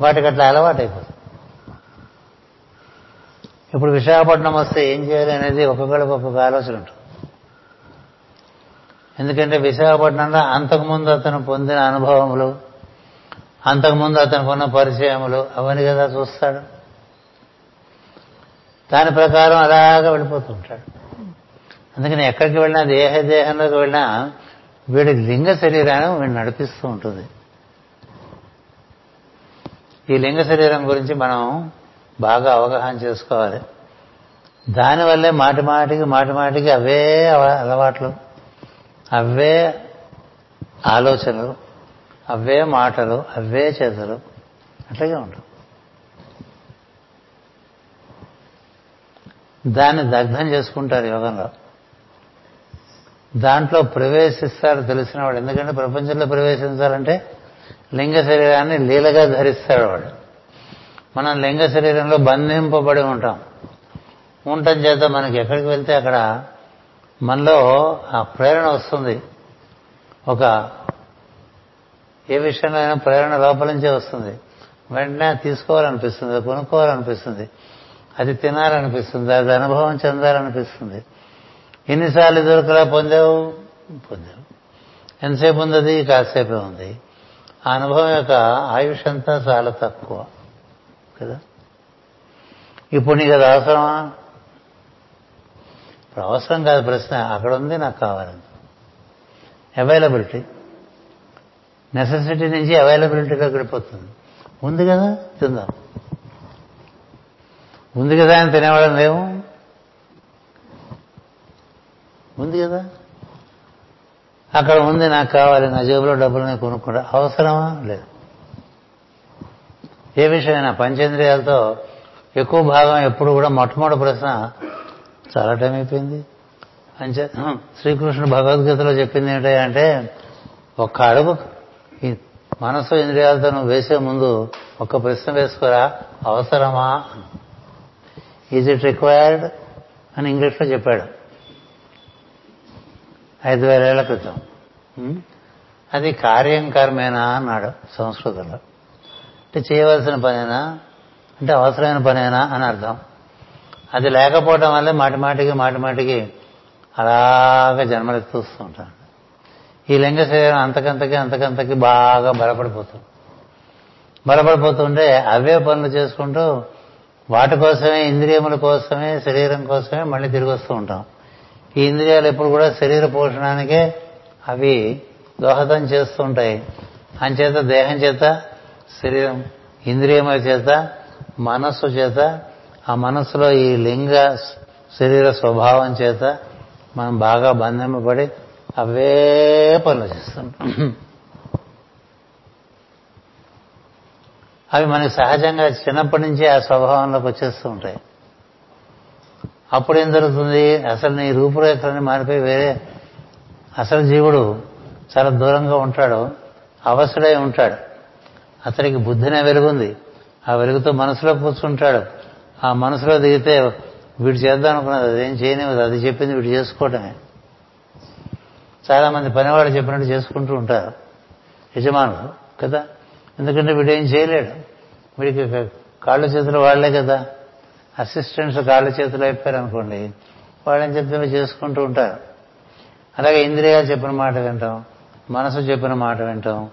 వాటికి అట్లా అలవాటు అయిపోతుంది ఇప్పుడు విశాఖపట్నం వస్తే ఏం చేయాలి అనేది ఒక్కొక్కడికి ఒక్కొక్క ఆలోచన ఉంటుంది. ఎందుకంటే విశాఖపట్నంలో అంతకుముందు అతను పొందిన అనుభవములు అంతకుముందు అతనికి ఉన్న పరిచయములు అవన్నీ కదా చూస్తాడు. దాని ప్రకారం అలాగా వెళ్ళిపోతూ ఉంటాడు అందుకని ఎక్కడికి వెళ్ళినా దేహ దేహంలోకి వెళ్ళినా వీడి లింగ శరీరాన్ని వీడు నడిపిస్తూ ఉంటుంది. ఈ లింగ శరీరం గురించి మనం బాగా అవగాహన చేసుకోవాలి. దానివల్లే మాటి మాటికి మాటి మాటికి అవే అలవాట్లు అవే ఆలోచనలు అవే మాటలు అవే చేతులు అట్లాగే ఉంటాం. దాన్ని దగ్ధం చేసుకుంటారు యోగంలో. దాంట్లో ప్రవేశిస్తాడు తెలిసిన వాడు ఎందుకంటే ప్రపంచంలో ప్రవేశించాలంటే లింగ శరీరాన్ని లీలగా ధరిస్తాడు వాడు. మనం లింగ శరీరంలో బంధింపబడి ఉంటాం. ఉండటం చేత మనకి ఎక్కడికి వెళ్తే అక్కడ మనలో ఆ ప్రేరణ వస్తుంది. ఒక ఏ విషయంలో అయినా ప్రేరణ లోపల నుంచే వస్తుంది. వెంటనే తీసుకోవాలనిపిస్తుంది కొనుక్కోవాలనిపిస్తుంది. అది తినాలనిపిస్తుంది అది అనుభవం చెందాలనిపిస్తుంది. ఎన్నిసార్లు దొరకలా పొందావు? పొందావు. ఎంతసేపు ఉంది కాసేపే ఉంది. ఆ అనుభవం యొక్క ఆయుష్ అంతా చాలా తక్కువ. కదా? ఇప్పుడు నీకు అది అవసరమా? ఇప్పుడు అవసరం కాదు ప్రశ్న. అక్కడ ఉంది నాకు కావాలని అవైలబిలిటీ నెసెసిటీ నుంచి అవైలబిలిటీలో గడిపోతుంది ఉంది కదా? తిందాం. ఉంది కదా అని తినేవాళ్ళం లేవు ఉంది కదా? అక్కడ ఉంది నాకు కావాలి నా జేబులో డబ్బులు నేను కొనుక్కుంటా. అవసరమా? లేదు. ఏ విషయమైనా పంచేంద్రియాలతో ఎక్కువ భాగం ఎప్పుడు కూడా మొట్టమొదటి ప్రశ్న చాలా టైం అయిపోయింది. అంచే శ్రీకృష్ణుడు భగవద్గీతలో చెప్పింది ఏంటంటే ఒక్క అడుగు ఈ మనసు ఇంద్రియాలతో నువ్వు వేసే ముందు ఒక ప్రశ్న వేసుకోరా? అవసరమా? ఈజ్ ఇట్ రిక్వైర్డ్ అని ఇంగ్లీష్లో చెప్పాడు. ఐదు వేలేళ్ళ క్రితం. అది కార్యం కర్మేనా? అన్నాడు సంస్కృతంలో. అంటే చేయవలసిన పనేనా? అంటే అవసరమైన పనేనా? అని అర్థం. అది లేకపోవడం వల్లే మాటి మాటికి మాటి మాటికి అలాగ జన్మలెత్తుస్తూ ఉంటాను ఈ లింగ శరీరం అంతకంతకి అంతకంతకి బాగా బలపడిపోతుంది. బలపడిపోతుంటే అవే పనులు చేసుకుంటూ వాటి కోసమే ఇంద్రియముల కోసమే శరీరం కోసమే మళ్ళీ తిరిగి వస్తూ ఉంటాం. ఈ ఇంద్రియాలు ఎప్పుడు కూడా శరీర పోషణానికే అవి దోహదం చేస్తూ ఉంటాయి. అంచేత దేహం చేత శరీరం ఇంద్రియముల చేత మనస్సు చేత ఆ మనస్సులో ఈ లింగ శరీర స్వభావం చేత మనం బాగా బంధింపబడి అవే పనులు చేస్తుంటాం అవి మనకి సహజంగా చిన్నప్పటి నుంచే ఆ స్వభావంలోకి వచ్చేస్తూ ఉంటాయి. అప్పుడు ఏం జరుగుతుంది? అసలు నీ రూపురేఖలని మారిపోయి వేరే. అసలు జీవుడు చాలా దూరంగా ఉంటాడు. అవసరై ఉంటాడు. అతనికి బుద్ధినే వెలుగుంది. ఆ వెలుగుతో మనసులో కూర్చుంటాడు. ఆ మనసులో దిగితే వీడు చేద్దాం అనుకున్నది అదేం చేయనివ్వదు. అది చెప్పింది వీడు చేసుకోవటమే. చాలా మంది పనివాడు చెప్పినట్టు చేసుకుంటూ ఉంటారు. యజమానులు కదా? ఎందుకంటే వీడేం చేయలేడు. వీడికి కాళ్ళు చేతులు వాళ్ళే కదా. అసిస్టెంట్స్ కాళ్ళు చేతులు అయిపోయారు అనుకోండి వాళ్ళని చెప్తే చేసుకుంటూ ఉంటారు. అలాగే ఇంద్రియాలు చెప్పిన మాట వింటాం మనసు చెప్పిన మాట వింటాం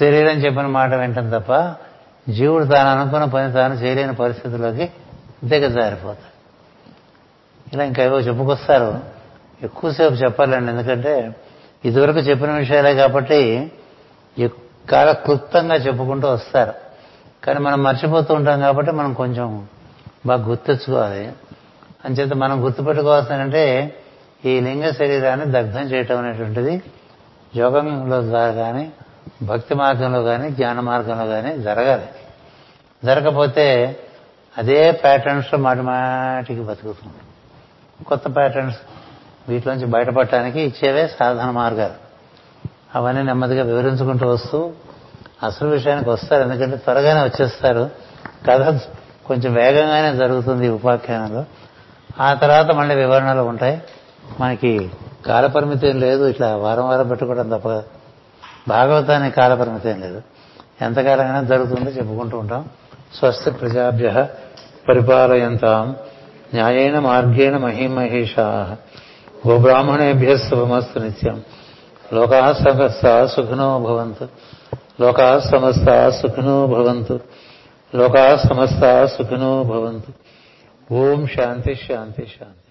శరీరం చెప్పిన మాట వింటాం తప్ప జీవుడు తాను అనుకున్న పని తాను చేయలేని పరిస్థితిలోకి దిగజారిపోతాడు ఇలా ఇంకా ఏవో చెప్పుకొస్తారు. ఎక్కువసేపు చెప్పాలండి. ఎందుకంటే ఇదివరకు చెప్పిన విషయాలే కాబట్టి చాలా క్లుప్తంగా చెప్పుకుంటూ వస్తారు. కానీ మనం మర్చిపోతూ ఉంటాం కాబట్టి మనం కొంచెం బాగా గుర్తెచ్చుకోవాలి అంచేత మనం గుర్తుపెట్టుకోవాల్సిందంటే ఈ లింగ శరీరాన్ని దగ్ధం చేయటం అనేటువంటిది యోగంలో ద్వారా కానీ భక్తి మార్గంలో కానీ జ్ఞాన మార్గంలో కానీ జరగాలి. జరగకపోతే అదే ప్యాటర్న్స్లో మాటి మాటికి బతుకుతుంది కొత్త ప్యాటర్న్స్ వీటిలోంచి బయటపడటానికి ఇచ్చేవే సాధన మార్గాలు. అవన్నీ నెమ్మదిగా వివరించుకుంటూ వస్తూ అసలు విషయానికి వస్తారు. ఎందుకంటే త్వరగానే వచ్చేస్తారు. కథ కొంచెం వేగంగానే జరుగుతుంది ఉపాఖ్యానంలో. ఆ తర్వాత మళ్ళీ వివరణలు ఉంటాయి. మనకి కాలపరిమితి ఏం లేదు. ఇట్లా వారం వారం పెట్టుకోవడం తప్ప భాగవతానికి కాలపరిమితి ఏం లేదు. ఎంతకాలంగానే జరుగుతుందో చెప్పుకుంటూ ఉంటాం. స్వస్తి ప్రజాభ్య పరిపాలయంతాం. న్యాయేన మార్గేణ మహిమహేషా. గోబ్రాహ్మణేభ్య శుభమస్తు నిత్యం లోకా సమస్త సుఖినో భవంతు లోకా సమస్త సుఖినో భవంతు లోకా సమస్త సుఖినో భవంతు ఓం శాంతి శాంతి శాంతి